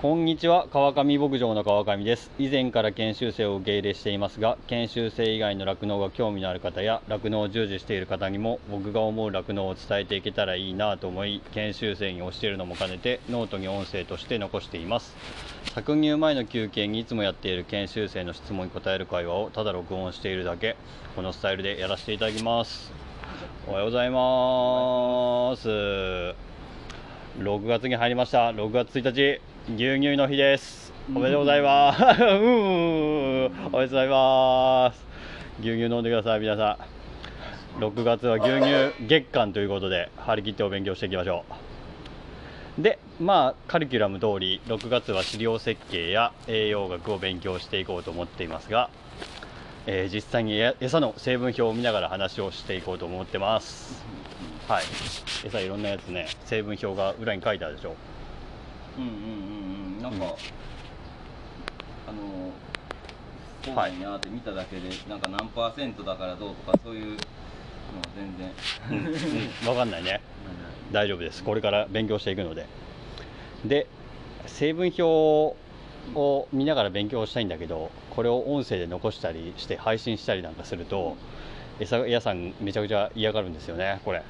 こんにちは川上牧場の川上です。以前から研修生を受け入れしていますが研修生以外の酪農が興味のある方や酪農を従事している方にも僕が思う酪農を伝えていけたらいいなと思い研修生に教えるのも兼ねてノートに音声として残しています。搾乳前の休憩にいつもやっている研修生の質問に答える会話をただ録音しているだけ。このスタイルでやらせていただきます。おはようございます。6月に入りました。6月1日。牛乳の日です。おめでとうございます。うん。おめでとうございます。牛乳飲んでください皆さん。6月は牛乳月間ということで張り切ってお勉強していきましょう。でまあカリキュラム通り6月は飼料設計や栄養学を勉強していこうと思っていますが、えー実際にえ餌の成分表を見ながら話をしていこうと思ってます。はい。餌いろんなやつね成分表が裏に書いてあるでしょうんうんうんうん。なんか、うん。あのそうなんやって見ただけで、なんか何パーセントだからどうとかそういうのは全然。うん、うん、分かんないね。大丈夫です。これから勉強していくので。で成分表を見ながら勉強したいんだけどこれを音声で残したりして配信したりなんかすると餌屋さんめちゃくちゃ嫌がるんですよねこれ。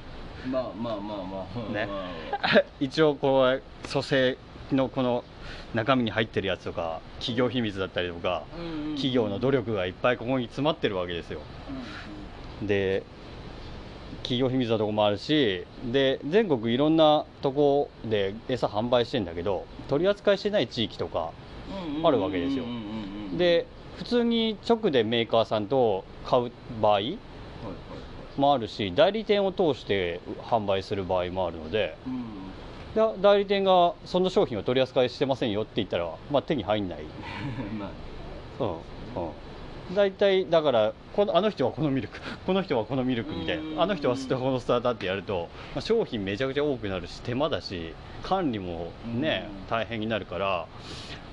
まあまあまあまあ。ね。ま 一応こう蘇生のこの中身に入ってるやつとか企業秘密だったりとか企業の努力がいっぱいここに詰まってるわけですよ。うんで企業秘密なとこもあるしで全国いろんなとこで餌販売してんだけど取り扱いしてない地域とかあるわけですよ。で普通に直でメーカーさんと買う場合もあるし代理店を通して販売する場合もあるのでうんで代理店がその商品を取り扱いしてませんよって言ったら、まあ、手に入んない、まあうんうん、大体だからこのあの人はこのミルク この人はこのミルクみたいうん。なあの人はスタこのスターだってやると、まあ、商品めちゃくちゃ多くなるし手間だし管理もねうん。大変になるから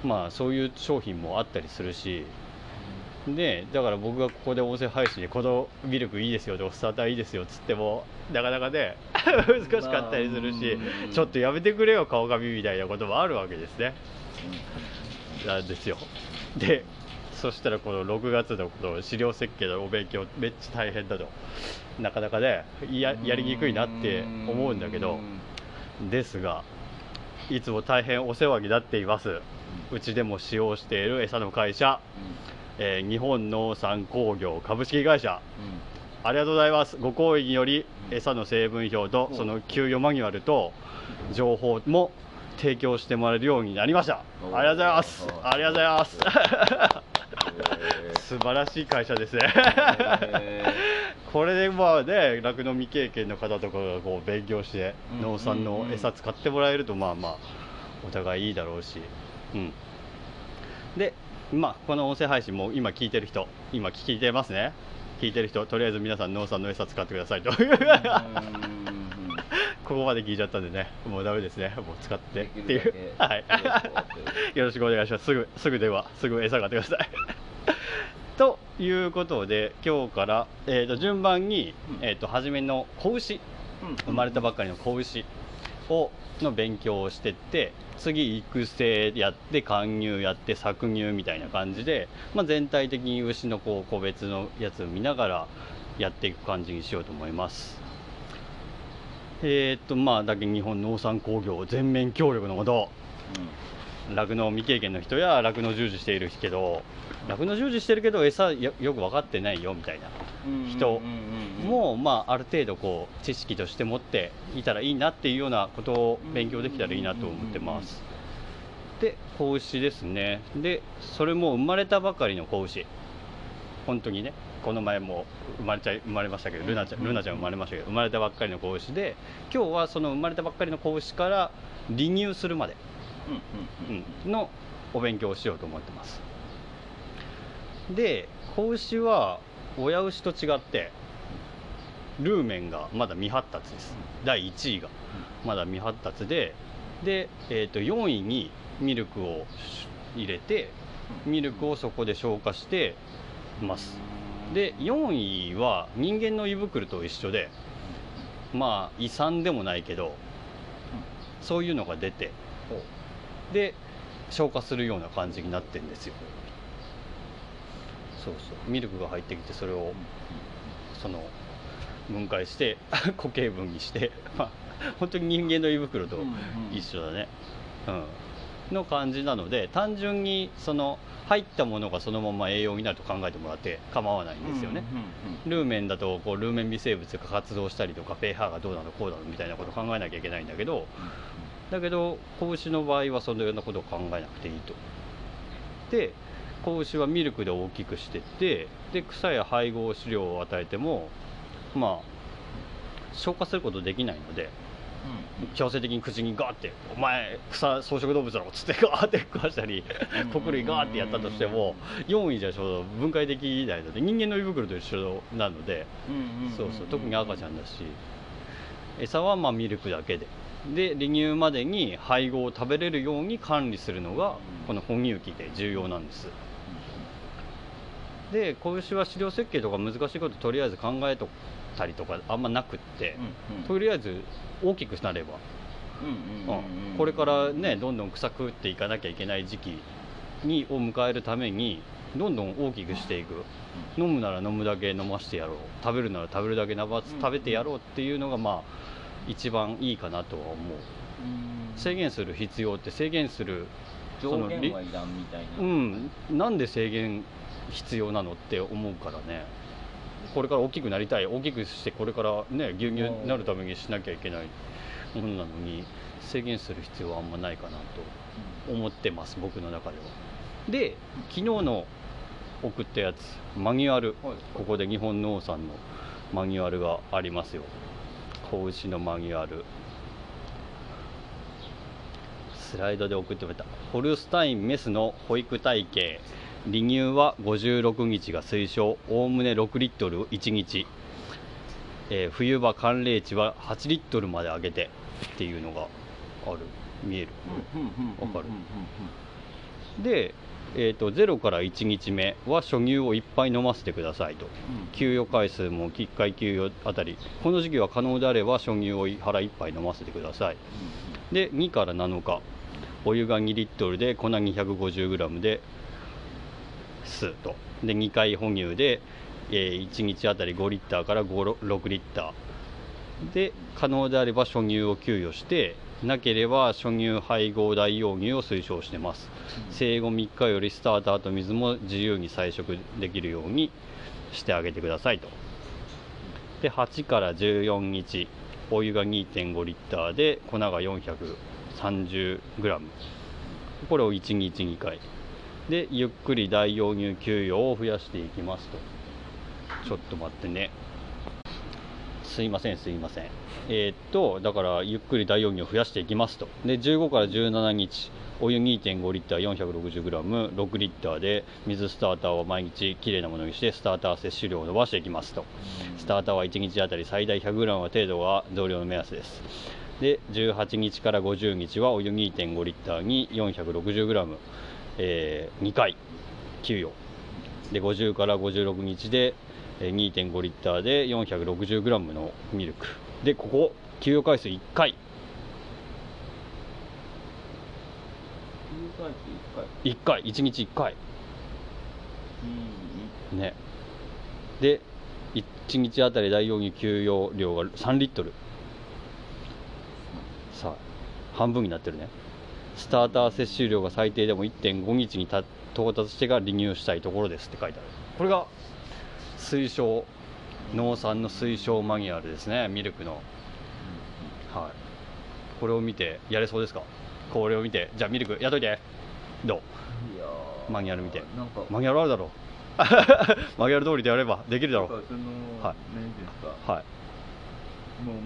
まあそういう商品もあったりするしでだから僕がここで音声配信でこのミルクいいですよとかスターターいいですよっつってもなかなかね 難しかったりするしうん。ちょっとやめてくれよ顔髪みたいなこともあるわけですね。なんですよ。でそしたらこの6月のこの資料設計のお勉強めっちゃ大変だと。なかなかねややりにくいなって思うんだけどですがいつも大変お世話になっています。うちでも使用している餌の会社、えー日本農産工業株式会社。ありがとうございます。ご好意により餌の成分表とその給与マニュアルと情報も提供してもらえるようになりました。ありがとうございます。ありがとうございます。素晴らしい会社ですね。これでまあね酪農未経験の方とかがこう勉強してうん。農産の餌使ってもらえるとまあまあお互いいいだろうし。うん。でまあこの音声配信も今聞いてる人今聞いてますね。聞いてる人とりあえず皆さん農産の餌使ってくださいと。ここまで聞いちゃったんでねもうダメですね。もう使ってっていう。はい。よろしくお願いします。す。ぐすぐ電話すぐ餌買ってください。ということで今日から、えー、と順番に、うん。えー、と初めの子牛。生まれたばっかりの子牛をの勉強をしてって次育成やって貫入やって搾乳みたいな感じで、まあ、全体的に牛のこう個別のやつを見ながらやっていく感じにしようと思います。えーっとまあだけ日本農産工業全面協力のことうん。酪農未経験の人や酪農従事しているけど酪農従事してるけど餌よよく分かってないよみたいな人も、まあ、ある程度こう知識として持っていたらいいなっていうようなことを勉強できたらいいなと思ってます。で子牛ですね。でそれも生まれたばかりの子牛。本当にねこの前も生まれちゃい生まれましたけどルナちゃんルナちゃん生まれましたけど生まれたばっかりの子牛で今日はその生まれたばっかりの子牛から離乳するまで、うん、のお勉強をしようと思ってます。で子牛は親牛と違ってルーメンがまだ未発達です。第1位がまだ未発達でで、えー、と4位にミルクを入れてミルクをそこで消化してます。で4位は人間の胃袋と一緒でまあ胃酸でもないけどそういうのが出てで消化するような感じになってるんですよ。そうそう。ミルクが入ってきてそれをその分解して 固形分にして まあ本当に人間の胃袋と一緒だね、うん。の感じなので単純にその入ったものがそのまま栄養になると考えてもらって構わないんですよね、ルーメンだとこうルーメン微生物が活動したりとか pH がどうなのこうなのみたいなことを考えなきゃいけないんだけどだけど子牛の場合はそのようなことを考えなくていいと。で子牛はミルクで大きくしてってで草や配合飼料を与えてもまあ消化することできないので強制的に口にガーって「お前草草食動物だろ」っつって ガーって食わしたり穀類ガーってやったとしても4位じゃちょうど分解できないので人間の胃袋と一緒なのでそうそう特に赤ちゃんだし。餌はまあミルクだけでで離乳までに配合を食べれるように管理するのがこの哺乳期で重要なんです。で子牛は飼料設計とか難しいこととりあえず考えとたりとかあんまなくって、とりあえず大きくなれば、うんこれからねどんどん草食っていかなきゃいけない時期にを迎えるためにどんどん大きくしていく、飲むなら飲むだけ飲ましてやろう。食べるなら食べるだけなば食べてやろうっていうのがまあ一番いいかなとは思う。制限する必要って制限するそのり上限はいらんみたいな、うん、なんで制限必要なのって思うからね。これから大きくなりたい。大きくしてこれからね牛乳になるためにしなきゃいけないものなのに制限する必要はあんまないかなと思ってます僕の中では。で昨日の送ったやつマニュアル。はい。ここで日本農産のマニュアルがありますよ子牛のマニュアルスライドで送ってもらった。ホルスタインメスの保育体系。離乳は56日が推奨。おおむね6リットル1日、えー冬場寒冷地は8リットルまで上げて。っていうのがある。見える。わかる。で、えー、と0から1日目は初乳をいっぱい飲ませてくださいと。給与回数も1回給与あたり。この時期は可能であれば初乳を腹1杯飲ませてください。で2から7日。お湯が2リットルで粉 250g ですと。で2回哺乳で、え1日あたり5リッターから5 6リッター。で可能であれば初乳を給与してなければ初乳配合代用乳を推奨してます。生後3日よりスターターと水も自由に菜食できるようにしてあげてくださいと。で8から14日お湯が2.5リッターで粉が 430g これを1日2回。でゆっくり代用乳給与を増やしていきますと。ちょっと待ってねすいませんすいません。えーっとだからゆっくり代用乳を増やしていきますと。で15から17日お湯2.5リッター 460g6 リッターで水スターターを毎日きれいなものにしてスターター摂取量を伸ばしていきますと。スターターは1日あたり最大 100g 程度が増量の目安です。で18日から50日はお湯2.5リッターに 460g、え2回給与。で50から56日で2.5リッターで 460g のミルク。でここ給与回数1回。1回1日1回。ね。で1日あたり大容器給与量が3リットル。さあ半分になってるね。スターター摂取量が最低でも1.5日にた到達してから離乳したいところですって書いてある。これが推奨農産の推奨マニュアルですね。ミルクの。はい。これを見てやれそうですか？これを見て。じゃあミルクやっといて。どう？マニュアル見て。なんかマニュアルあるだろう。マニュアル通りでやればできるだろう。はい。はい。もうも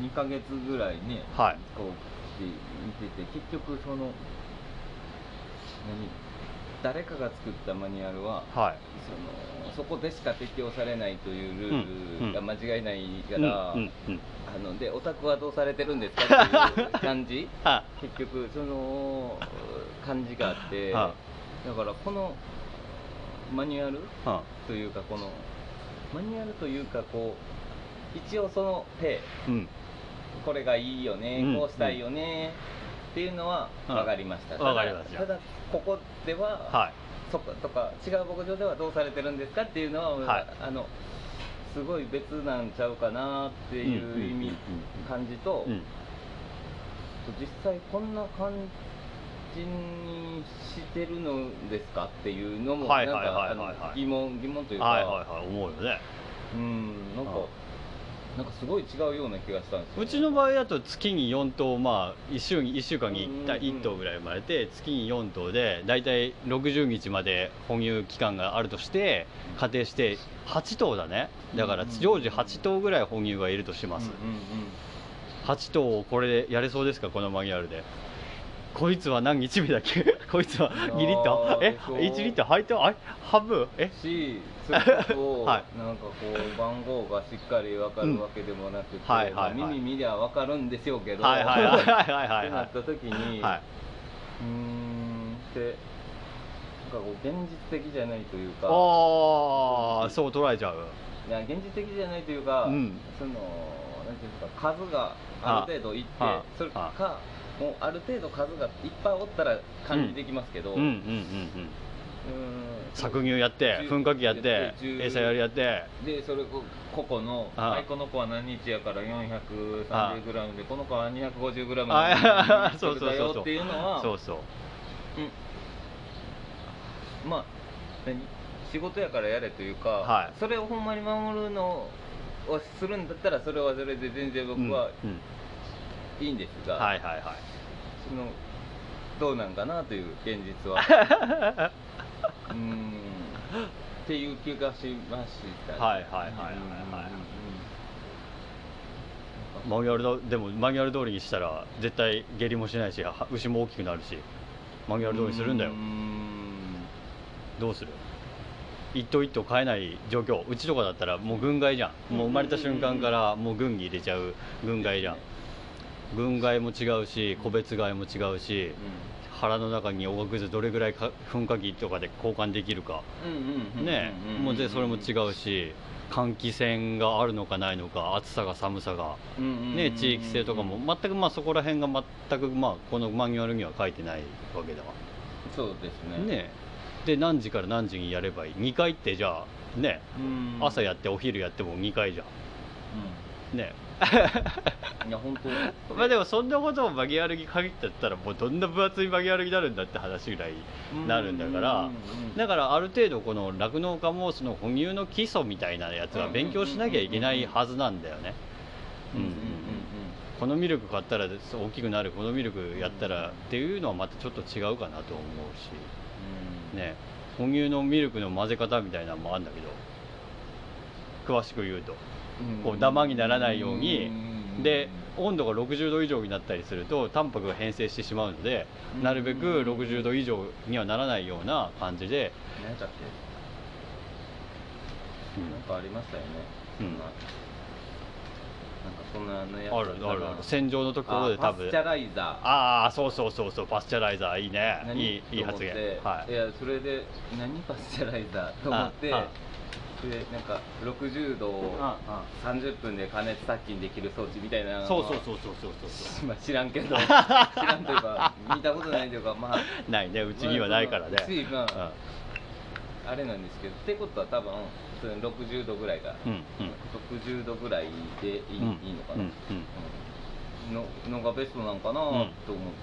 う2ヶ月ぐらいね、はい。こう見てて結局その何？誰かが作ったマニュアルははい。そのそこでしか適用されないというルうんうん。ールが間違いないかうんら、うんうん。あのでオタクはどうされてるんですかっていう感じ？あ結局その感じがあってあだからこのマニュアルあというかこのマニュアルというかこう一応その手うん。これがいいよね、うん。こうしたいよね、っていうのはうん。分かりました、わかりました。ただここでは、はい。そっかとか違う牧場ではどうされてるんですかっていうのは、はい。あのすごい別なんちゃうかなっていう意味、うんうんうん。うん。感じと、うん実際こんな感じにしてるのですかっていうのもはないんか疑問疑問というか、はいはいはい思うよね。うんなんか、なんかすごい違うような気がしたんですよ、うちの場合だと月に4頭まあ1週一週間にうんうんうん。1, 1頭ぐらい生まれて月に4頭で大体60日まで哺乳期間があるとして仮定して8頭だね。だから常時8頭ぐらい哺乳がいるとします、うんうんうん。8頭をこれでやれそうですか？このマニュアルでこいつは何日目だっけ？こいつは2リットーそう。1リットル入ってあれ？半分？え？しそれこそ、はい。なんかこう番号がしっかり分かるわけでもなくて、うん。はいはいはい。まあ耳見りゃ分かるんでしょうけど、はいはいはいはいはいってはいなった時に、はい。うーんってなんかこう現実的じゃないというか。ああそう捉えちゃう。いや現実的じゃないというか、うん。そのなんていうか数がある程度いってはあそれかはもうある程度数がいっぱいおったら管理できますけど、うんうんうんうん。うーん。搾乳やって噴火器やって餌やりやって。でそれこ個々のああ。はいこの子は何日やからあ 430g でこの子は 250g あそうっていうのはそうそう。うん。まあ何？仕事やからやれというか、はい。それをほんまに守るのをするんだったらそれはそれで全然僕はうんうん。いいんですが、はいはいはい。そのどうなんかなという現実は。うーん。っていう気がしましたね。はいはいはいはいはいマニュアルだでもマニュアル通りにしたら絶対下痢もしないしは牛も大きくなるしマニュアル通りにするんだよ。うーん。どうする？一頭一頭飼えない状況。うちとかだったらもう軍飼いじゃん。もう生まれた瞬間からもう軍に入れちゃう軍飼いじゃん軍飼いも違うし個別飼いも違うし腹の中におがくずどれぐらいか噴火器とかで交換できるか。ね。もうでそれも違うし換気扇があるのかないのか暑さが寒さが。ね地域性とかも。全くまあそこら辺が全くまあこのマニュアルには書いてないわけだわ。そうですね。ね。で何時から何時にやればいい？2回ってじゃあね。うん。朝やってお昼やっても2回じゃん。ねうんいや本当。まあでもそんなことをマニュアルに限ってったらもうどんな分厚いマニュアルになるんだって話ぐらいなるんだからだからある程度この酪農家もその哺乳の基礎みたいなやつは勉強しなきゃいけないはずなんだよね。このミルク買ったら大きくなるこのミルクやったらっていうのはまたちょっと違うかなと思うし。うん。ね。哺乳のミルクの混ぜ方みたいなのもあるんだけど。詳しく言うと。うんこうダマにならないように。うん。で温度が60度以上になったりするとタンパクが変性してしまうのでうん。なるべく60度以上にはならないような感じで、何だっけ？うん。なんかありましたよね。うん。ななんかそんなのやつ。あるあるある。洗浄のところで多分。あパスチャライザー。ああそうそうそうそうパスチャライザーいいね。何？いいいい発言。はい。やそれで何？パスチャライザーと思ってでなんか60度をああ30分で加熱殺菌できる装置みたいなそうそうそうそうそうそうまあ知らんけど。知らんというか見たことないというかまあ。ないねうちにはないからね、しまああれなんですけどってことは多分その60度ぐらいが、うんうん。60度ぐらいでいい,、うんいいのかな、うんうんうん。ののがベストなんかなと思っ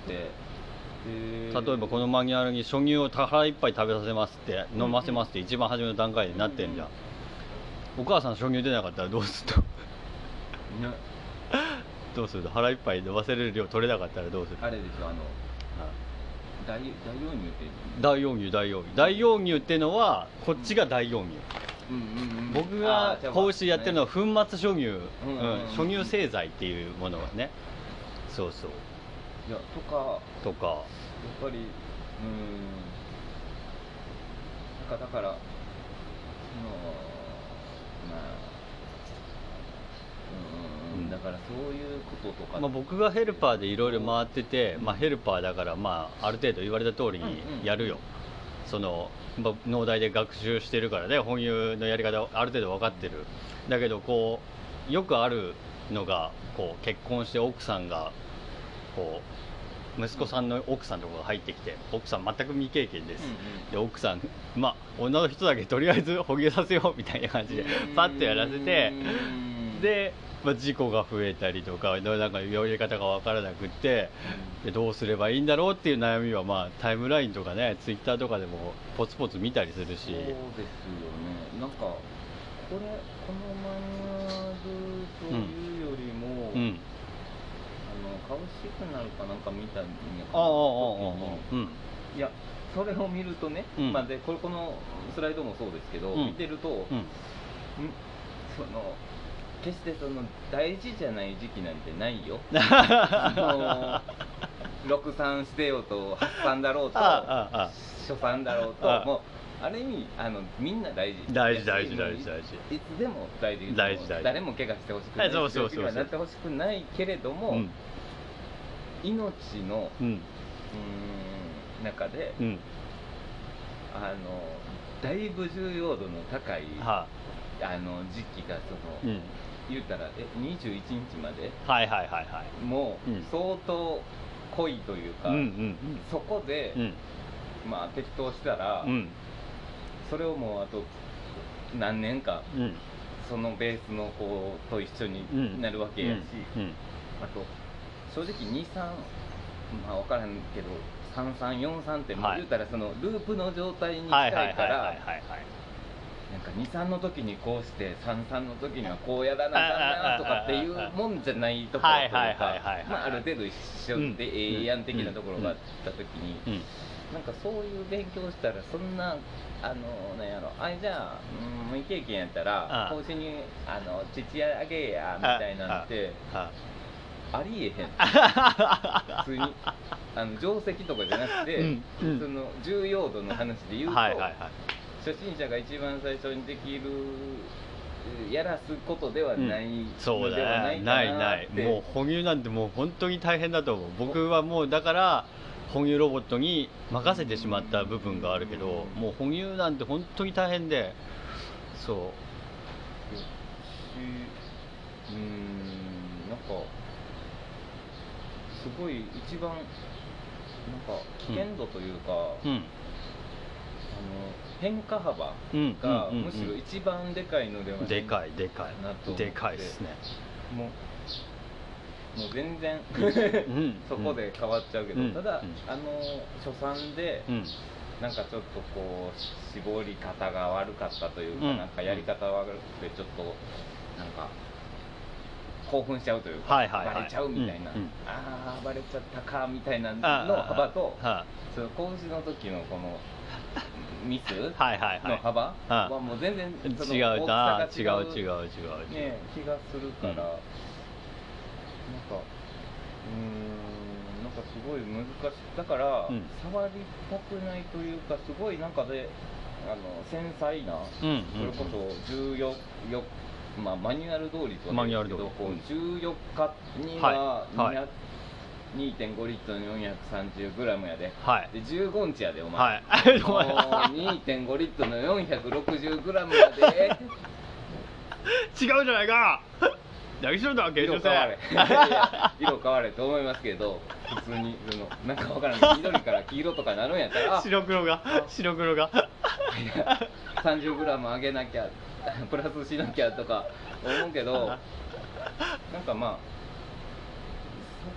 て、で例えばこのマニュアルに初乳を腹いっぱい食べさせますって飲ませますって一番初めの段階でなってんじゃん、お母さん初乳出なかったらどうするの？ねどうする？の腹いっぱい飲ませれる量取れなかったらどうする？のあれでしょあの大大容乳って大容乳大容乳大容乳ってのはこっちが大容乳、うんうんうん。僕が子牛やってるのは粉末初乳、うんうんうん。うん初乳製剤っていうものがね。そうそう。いやとかとか。やっぱりうん。なんかだからそのだからそういうこととか。まあ、僕がヘルパーでいろいろ回ってて、まあ、ヘルパーだから、まあ、ある程度言われた通りにやるよ、そのまあ農大で学習してるからね本乳のやり方ある程度分かってる。だけどこうよくあるのがこう結婚して奥さんがこう息子さんの奥さんとかが入ってきて奥さん全く未経験です、で奥さんまあ女の人だけとりあえず捕鯨させようみたいな感じでパッとやらせてうん。で、まあ、事故が増えたりとかなんかやり方が分からなくってでどうすればいいんだろうっていう悩みは、まあ、タイムラインとかねツイッターとかでもポツポツ見たりするし。そうですよね。なんかこれこのマニュアルというよりも、うん。うシグナルかなんか見たんやああああああうん。いやそれを見るとね、うん。まあ、でこれこのスライドもそうですけど、うん。見てると、うん。んその決してその大事じゃない時期なんてないよ。あの63してようと83だろうと初3だろうとあもうある意味あのみんな大事。大事大事大事大事。いつでも大事。大事大事。誰も怪我してほしくない。はいそうそうそうなってほしくないけれども、うん命のうん。うーん中で、うん。あのだいぶ重要度の高い、はあ。の時期がその、うん。言うたらえ21日まで？はいはいはいはい。もううん。相当濃いというか、うんうんそこで、うん。まあ適当したら、うん。それをもうあと何年かうん。そのベースの子と一緒になるわけやし、うん。あと正直23まあ分からんけど3343って言うたらそのループの状態に近はいからなんか23の時にこうして33の時にはこうやらなあかんなとかっていうもんじゃないところというかまあある程度一緒でええやん的なところがあった時にうん。なんかそういう勉強したらそんなあのなんやろあじゃあうん未経験やったらあ講師にあの父あげやみたいなんてあありえへん。普通に。あの定石とかじゃなくて、うんうん。その重要度の話で言うと、はいはいはい。初心者が一番最初にできるやらすことではないそうのではだねないかないもう哺乳なんてもう本当に大変だと思う。僕はもうだから哺乳ロボットに任せてしまった部分があるけどうん。もう哺乳なんて本当に大変で。そしうーんなんかすごい一番なんか危険度というか、ううん。あの変化幅うんがむしろ一番でかいのではないでかいでかなとでかいですね。もうもう全然うん。そこで変わっちゃうけど、うん。ただ、うん。あの初産で、うん。なんかちょっとこう絞り方が悪かったというか、うん。なんかやり方悪くてちょっとなんか興奮しちゃうというか、はいはいはい。バレちゃうみたいな、うんうん。ああバレちゃったかみたいなあの幅とはその講師の時のこのミス？いはいはい。はの幅？あはもう全然そのい違うな。大きさが違う。違う違う違うね気がするから、うん。なんかうーんなんかすごい難しい。だから、うん。触りたくないというかすごいなんかであの繊細な、うんうん。それこそ14よまあマニュアル通りとはマ言うけど、こう14日にははい。はい。2.5リットルの 430g やで。はい。で15日やでお前、はい。もう2.5リットルの 460g やで。違うじゃないか何しろんだ研修色変われ。色変われと思いますけど普通にそのなんかわからん。けど緑から黄色とかなるんやったらあ白黒が白黒が。30g 上げなきゃ プラスしなきゃとか思うけどなんかまあ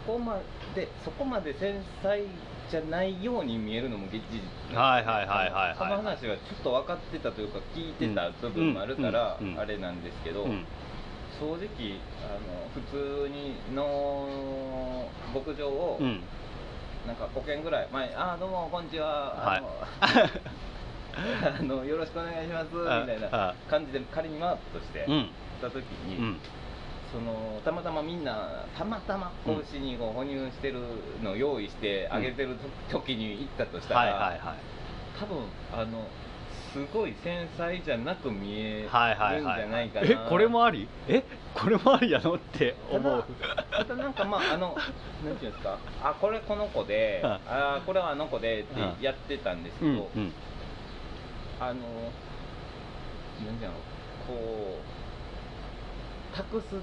そこまでそこまで繊細じゃないように見えるのも事実。はいはいはいはいはい。その話はちょっと分かってたというか聞いてた部分もあるからうんうんうん。あれなんですけど、うん正直あの普通にの牧場を、うん。なんか5件ぐらい前あーどうもこんにちは。あの、あのよろしくお願いしますみあたいなあ。感じで仮にマークとしてうん。した時に、うん。そのたまたまみんなたまたまうん子牛にこう哺乳してるのを用意してあげてると時に行ったとしたら、はいはいはい。多分あのすごい繊細じゃなく見えるんじゃはいな。いかな、えこれもあり？え？これもありやの？って思う。ただなんかまああの なんていうんですか？あこれこの子で、うん。あこれはあの子でってうんやってたんですけど、うん。うんあのなんていうのこう託す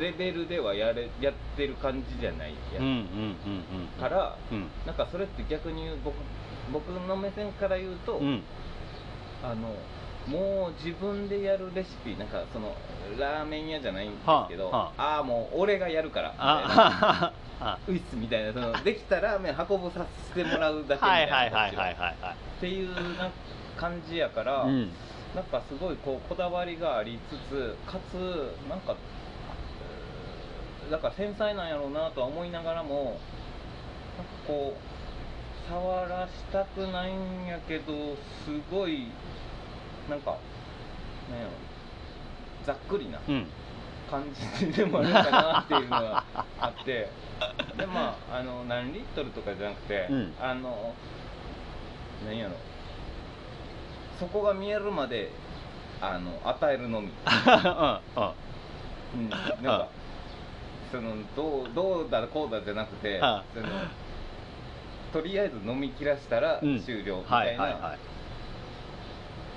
レベルではやれやってる感じじゃないやうんうんうんうん。から、うん。なんかそれって逆に僕僕の目線から言うと、うん。あのもう自分でやるレシピなんかそのラーメン屋じゃないんですけど、はあはあ。あもう俺がやるからみたいな。ウィッスみたいなそのできたラーメン運ぶさせてもらうだけみたはいいなっていうな感じやから、うん。なんかすごいこうこだわりがありつつかつなんかえーだから繊細なんやろうなとは思いながらもなんかこう触らしたくないんやけどすごいなんかなんやろ。ざっくりなうん。感じでもあるかなっていうのがあって。でまああの何リットルとかじゃなくて、うん。あの何やろ。そこが見えるまであの与えるのみ、うん、なんかそのどうどうだこうだじゃなくてあそのとりあえず飲み切らしたらうん。終了みはたいな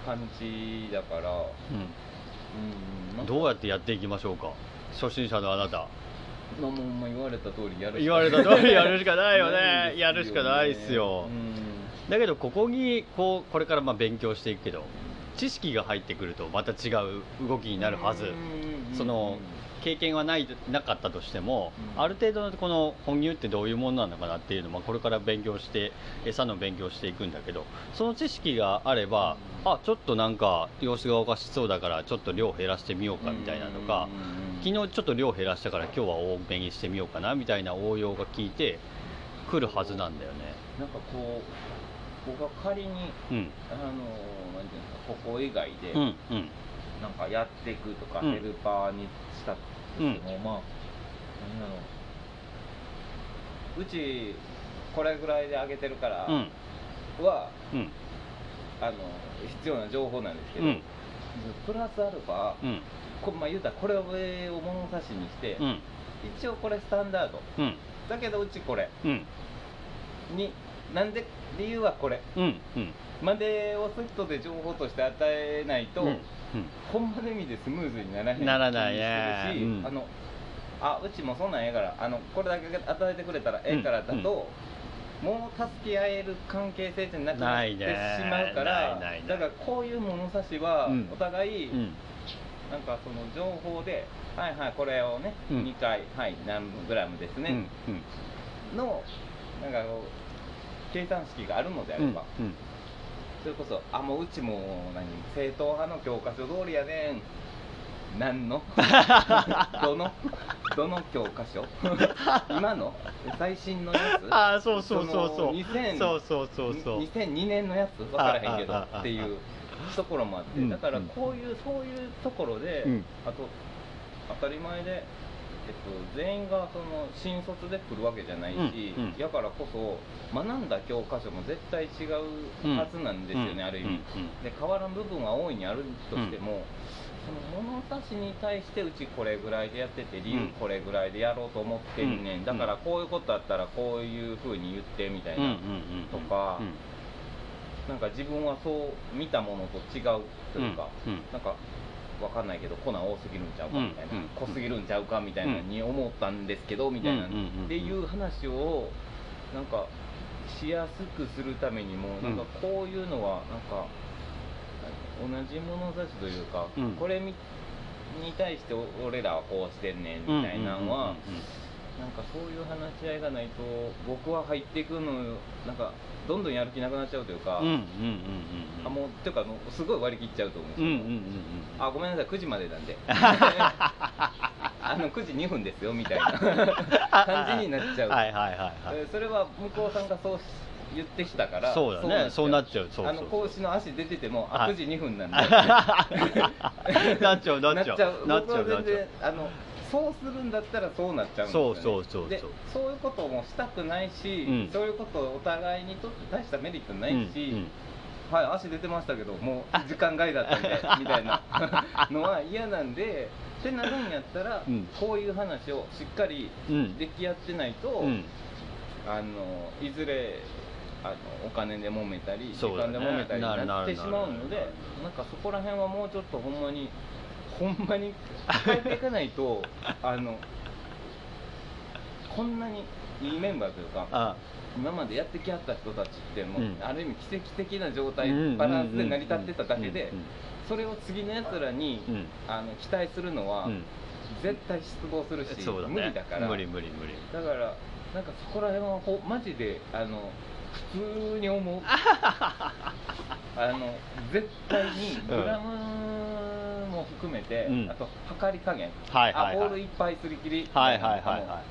感じだから、うん。うん。どうやってやっていきましょうか？初心者のあなた。まあもうまあ言われた通りやる言われた通りやるしかない よないですね。やるしかないっすよ。うん。だけどここにこうこれからまあ勉強していくけど知識が入ってくるとまた違う動きになるはず。うん。その経験はないなかったとしても、うん。ある程度のこの本乳ってどういうものなのかなっていうのもこれから勉強して餌の勉強していくんだけどその知識があれば、あちょっとなんか様子がおかしそうだからちょっと量減らしてみようかみたいなとか、昨日ちょっと量減らしたから今日は多めにしてみようかなみたいな応用が効いてくるはずなんだよね。なんかこう僕が仮にうん。あのなんていうんですかここ以外でうんうんなんかやっていくとか、うん。ヘルパーにしたとしても、まあ何だろう。うちこれぐらいで上げてるからうん。は、うん。あの必要な情報なんですけど、うん。プラスアルファ、うん。こまあ、言うたらこれを物差しにして、うん。一応これスタンダード。うん。だけどうちこれうん。になんで理由はこれ。うんうん。までをセットで情報として与えないと、うんほん。まの意味でスムーズにならへんならないね気するしうん。あのあうちもそんなんええからあのこれだけ与えてくれたらええからだと、もう助け合える関係性じゃなくなってしまうからないないないだからこういう物差しはうん。お互い、うん。なんかその情報ではいはいこれをね、うん。2回はい何グラムですね、うんうん。のなんかこう計算式があるのであれば、うんそれこそあもううちも何正統派の教科書通りやねん。何の？どの？どの教科書？今の？最新のやつ？ああそうそうそうそう。その2000そうそうそうそう。2002年のやつ？分からへんけどっていうところもあって。うんだからこういうそういうところで、うん。あと当たり前で、えっと、全員がその新卒で来るわけじゃないし、うんうん。やからこそ学んだ教科書も絶対違うはずなんですよね、うんある意味、で変わらん部分は大いにあるとしても、その物差しに対してうちこれぐらいでやってて理由うん。これぐらいでやろうと思ってんねん、うん。だからこういうことあったらこういうふうに言ってみたいな、とかうん。なんか自分はそう見たものと違うというか、なんかわかんないけど粉多すぎるんちゃうかみたいな、うん。うん濃すぎるんちゃうかみたいなに思ったんですけどみたいな、うんうんうんうん。っていう話をなんかしやすくするためにもなんかこういうのはなんか同じ物差しというか、うん。これみに対して俺らはこうしてんねんみたいなのは、なんかそういう話し合いがないと僕は入っていくのなんかどんどんやる気なくなっちゃうというか、うんうんうんうんあもうっていうかもうすごい割り切っちゃうと思うんですよ、うんうんうんうん。あごめんなさい9時までなんで。あの9時2分ですよみたいな。感じになっちゃう、はいはいはいはい。えーそれは向こうさんがそう言ってきたからそうだね。そうなっちゃう。そうあの格子の足出ててもあはい。9時2分なんでなっちゃうなっちゃう。ななっちゃうなっちゃう。然あのそうするんだったらそうなっちゃうんですよ、ね、そうそうそうそう。でそういうこともしたくないし、うん。そういうことをお互いにとって大したメリットないし、うんうん。はい足出てましたけどもう時間外だったんでみたいな のは嫌なんでってなるんやったら、うん。こういう話をしっかりうん。でき合ってないと、うん。あのいずれあのお金で揉めたり、時間で揉めたりになってしまうのでなんかそこら辺はもうちょっとほんまにほんまに変えていかないとあのこんなにいいメンバーというかあ今までやってきはった人たちってもう、うん。ある意味奇跡的な状態うんバランスで成り立ってただけでうんそれを次のやつらに、うん。あの期待するのは、うん。絶対失望するし、そうだね。無理だから。無理無理無理。だからなんかそこら辺はほマジであの普通に思う。あの絶対にグラムも含めて、うん。あと測り加減、はいはいはい。あボールいっぱいすり切り。はいはいはいは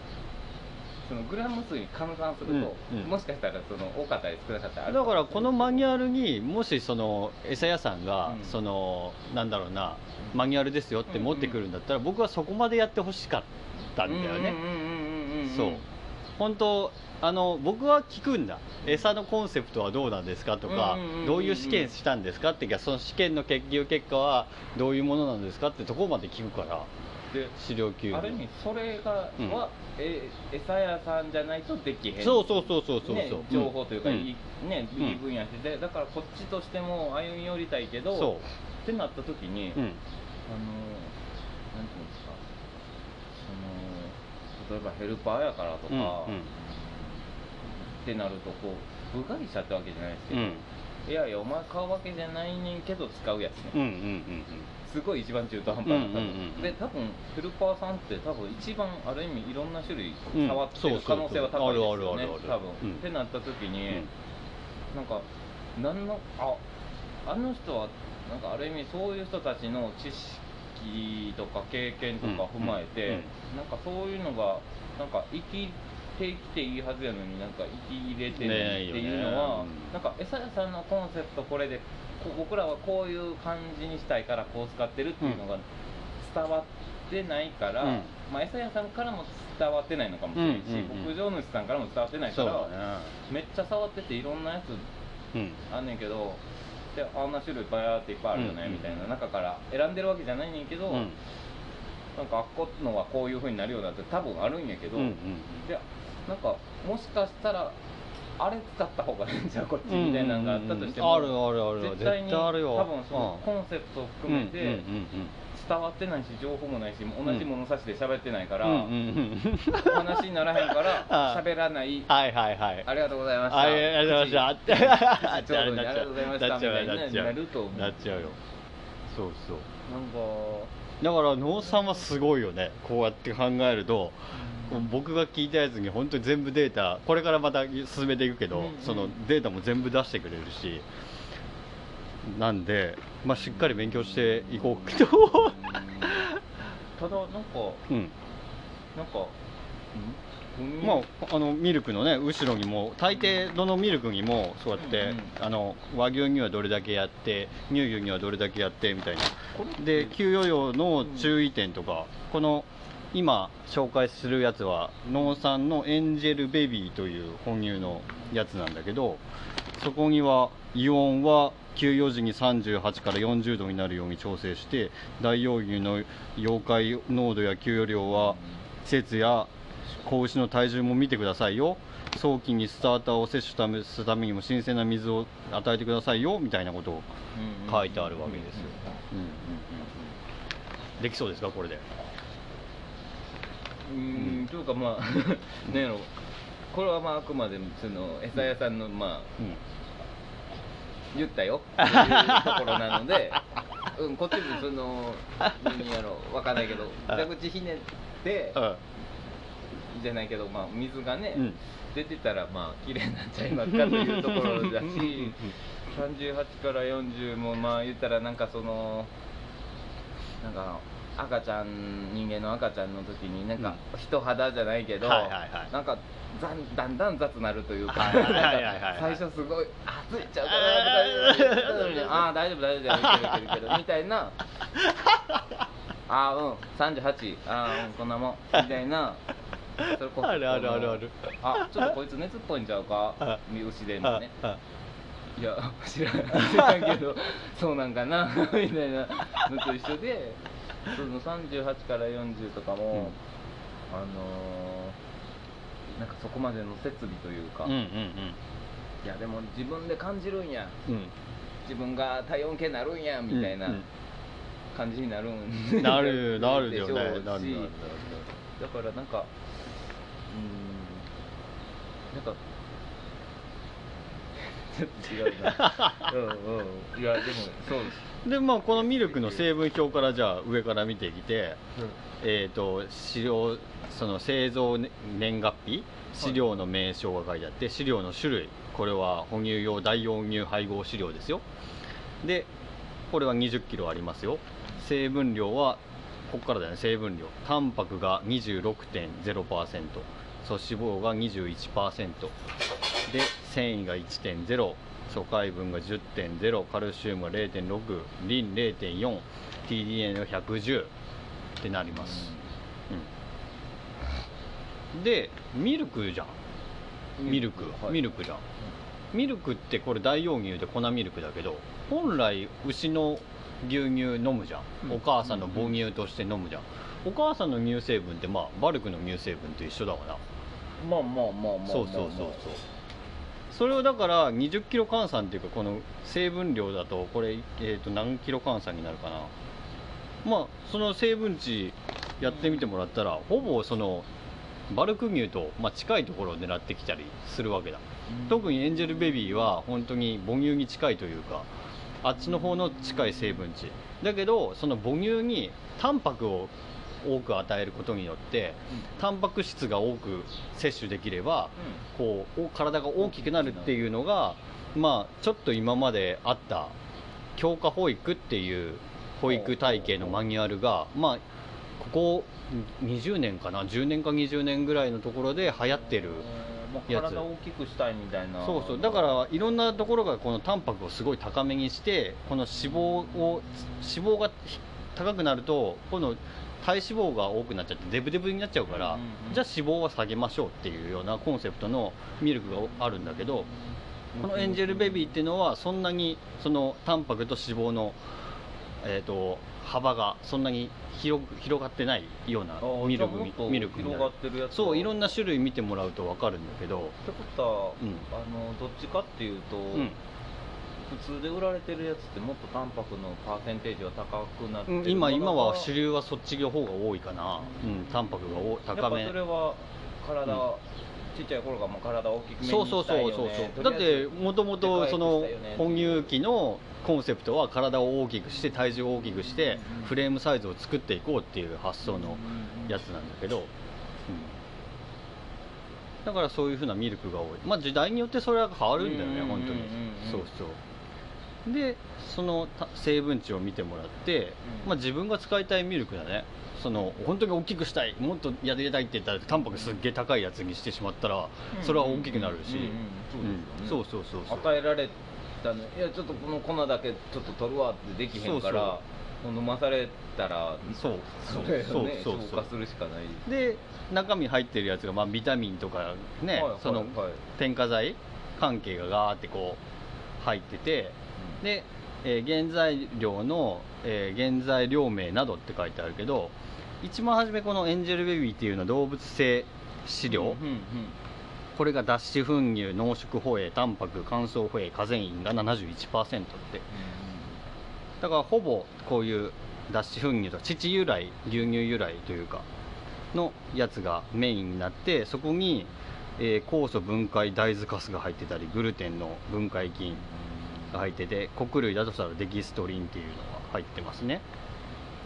そのグラム数に換算すると、うんうん。もしかしたらその多かったり少なかったりあいる。だからこのマニュアルにもしその餌屋さんがうん。そのなんだろうなマニュアルですよって持ってくるんだったら僕はそこまでやってほしかったんだよね。そう本当あの僕は聞くんだ。餌のコンセプトはどうなんですかとかどういう試験したんですかってその試験の結局結果はどういうものなんですかってところまで聞くから。で資料級ある意味それが、うん。はえ餌屋さんじゃないとできへん。そうそうそうそうそうねそう、情報というか、ん。いいね、うん。いい分野しててだからこっちとしても歩み寄りたいけどそってなった時に、う、うん、あのなんていうんですかその例えばヘルパーやからとか、うんってなるとこう部外者ってわけじゃないですけど、うん。いやいやお前買うわけじゃないねんけど使うやつね、うんうんうんすごい一番中途半端な、うんうんうんうん。で多分ヘルパーさんって多分一番ある意味いろんな種類うん触ってる可能性は高いですよね。多分、うん。ってなった時に、うん。なんか何のああの人はなんかある意味そういう人たちの知識とか経験とか踏まえて、うんなんかそういうのがなんか生きてきていいはずやのになんか生き入れてないっていうのは、ねね。なんか餌屋さんのコンセプトこれでこ僕らはこういう感じにしたいからこう使ってるっていうのが伝わってないから、うん。まあ、餌屋さんからも伝わってないのかもしれないし、うんうんうん牧場主さんからも伝わってないから、めっちゃ触ってていろんなやつうん。あんねんけどであんな種類バヤーっていっぱいあるよね、うん。みたいな中から選んでるわけじゃないねんけど、うんなんかあっこのはこういう風になるようなって多分あるんやけど、うんうんでなんかもしかしたらあれ使った方がいいんじゃうこっちみたいなのがあったとしても、あるあるある絶対に絶対あるよ。多分そのうん。コンセプトを含めてうんうんうん伝わってないし情報もないし同じ物差しで喋ってないから、うんうん話にならへんからあ 喋らない。はいはいはい。ありがとうございました。ありがとうございました。うどにありがとうございました。みたいになると思う。なっちゃうよ。そうそう。なんかだから能さんはすごいよね。こうやって考えると。僕が聞いたやつに本当に全部データこれからまた進めていくけど、うん。うんそのデータも全部出してくれるし。なんで、まあ、しっかり勉強していこうと、ただなんかうん。なんかうん？まあ、あのミルクのね後ろにも大抵どのミルクにもそうやって、うんうん。あの和牛にはどれだけやって乳牛にはどれだけやってみたいな。で給与用の注意点とか、この今紹介するやつは農産のエンジェルベビーという哺乳のやつなんだけどそこにはイオンは給与時に38から40度になるように調整して大容牛の溶解濃度や給与量は季節や子牛の体重も見てくださいよ。早期にスターターを摂取するためにも新鮮な水を与えてくださいよみたいなことを書いてあるわけですよ、うんうんうんうん、できそうですかこれで？うーん。というかまあなんやろこれはまああくまでもその餌屋さんのまあうん。言ったよ。っていうところなので、うん、こっちもその何やろわかんないけど蛇口ひねってじゃないけどまあ水がね、うん。出てたらまあ綺麗になっちゃいますかというところだし38から40もまあ言ったらなんかそのなんか赤ちゃん人間の赤ちゃんの時になんか人肌じゃないけど、はいはいはい。なんかだんだん雑なるというか最初すごい「あついちゃうかな」とか言うのに「ああ大丈夫大丈夫けるいけるいける」みたいな「ああうん38ああうんこんなもん」みたいなそれこそあるあるあるある。あちょっとこいつ熱っぽいんちゃうか？あ牛でもね。いや知らん知らんけどそうなんかな？みたいな。のと一緒でその38から40とかも、あのーなんかそこまでの設備というか、うんうんいやでも自分で感じるんや。うん。うん自分が体温計なるんやみたいな、うんうん。感じになるんなるなるよねなるなるだからなんかうん。なんかちょっと違うな。うんうん。いやでもそうです。でまあこのミルクの成分表からじゃあ上から見てきてえー、と飼料その製造ね年月日飼料の名称が書いてあって飼料の種類。これは哺乳用大容乳配合飼料ですよ。でこれは2 0キロありますよ。成分量はここからだよね成分量。タンパクが26.0%素脂肪が21%で繊維が1.0素海分が10.0カルシウムが0.6リン 0.4TDN が110ってなります、うん、でミルクじゃん。ミルク、はい。ミルクじゃん。ミルクってこれ大容乳で粉ミルクだけど本来牛の牛乳飲むじゃん。お母さんの母乳として飲むじゃん、お母さんの乳成分ってまあバルクの乳成分と一緒だわなまあまあまあまあ。そうそうそうそう。それをだから20キロ換算っていうかこの成分量だとこれ、えー、と何キロ換算になるかな。まあその成分値やってみてもらったらほぼそのバルク乳と、まあ、近いところを狙ってきたりするわけだ。特にエンジェルベビーは本当に母乳に近いというかあっちの方の近い成分値。だけどその母乳にタンパクを多く与えることによってタンパク質が多く摂取できればこうお体が大きくなるっていうのがまあちょっと今まであった強化保育っていう保育体系のマニュアルがまあここ20年かな10年か20年ぐらいのところで流行ってる体を大きくしたいみたいな。そうそう。だからいろんなところがこのタンパクをすごい高めにしてこの脂肪を脂肪がひ高くなるとこの体脂肪が多くなっちゃってデブデブになっちゃうから、じゃあ脂肪は下げましょうっていうようなコンセプトのミルクがあるんだけどこのエンジェルベビーっていうのはそんなにそのタンパクと脂肪の、えー、と幅がそんなに広く広がってないようなあミルクミルクにな広がるってるやつそういろんなな種類見てもらうと分かるんだけど。ってことは、うん。あのどっちかっていうと、うん普通で売られてるやつってもっとタンパクのパーセンテージは高くなってうんる今今は主流流はそっちの方が多いかな、うん、タンパクがお高め。やっぱそれは体、うん。ちっちゃい頃からもう体を大きくそうそうそうそうそう。だってもともとその哺乳期のコンセプトは体を大きくして体重を大きくしてうん。フレームサイズを作っていこうっていう発想のやつなんだけど、うん。だからそういうふうなミルクが多い。まあ時代によってそれは変わるんだよねうん。本当に。そうそうでそのた成分値を見てもらって、うん。まあ、自分が使いたいミルクだね。その本当に大きくしたいもっとやりたいって言ったらタンパクすっげえ高いやつにしてしまったらそれは大きくなるし、そうそうそうそう与えられたのいやちょっとこの粉だけちょっと取るわってできへんから飲まされたらそう。それをねそうそうそう。消化するしかない。で中身入ってるやつが、まあ、ビタミンとかね、そのはい添加剤関係がガーってこう入っててで、えー原材料の、えー原材料名などって書いてあるけど一番初めこのエンジェルベビーっていうのは動物性飼料、うんうんうん。これが脱脂粉乳濃縮ホエイタンパク乾燥ホエイカゼインが71%って。だからほぼこういう脱脂粉乳とか乳由来牛乳由来というかのやつがメインになってそこに、えー酵素分解大豆カスが入ってたりグルテンの分解菌が入ってて穀類だとしたらデキストリンっていうのが入ってますね。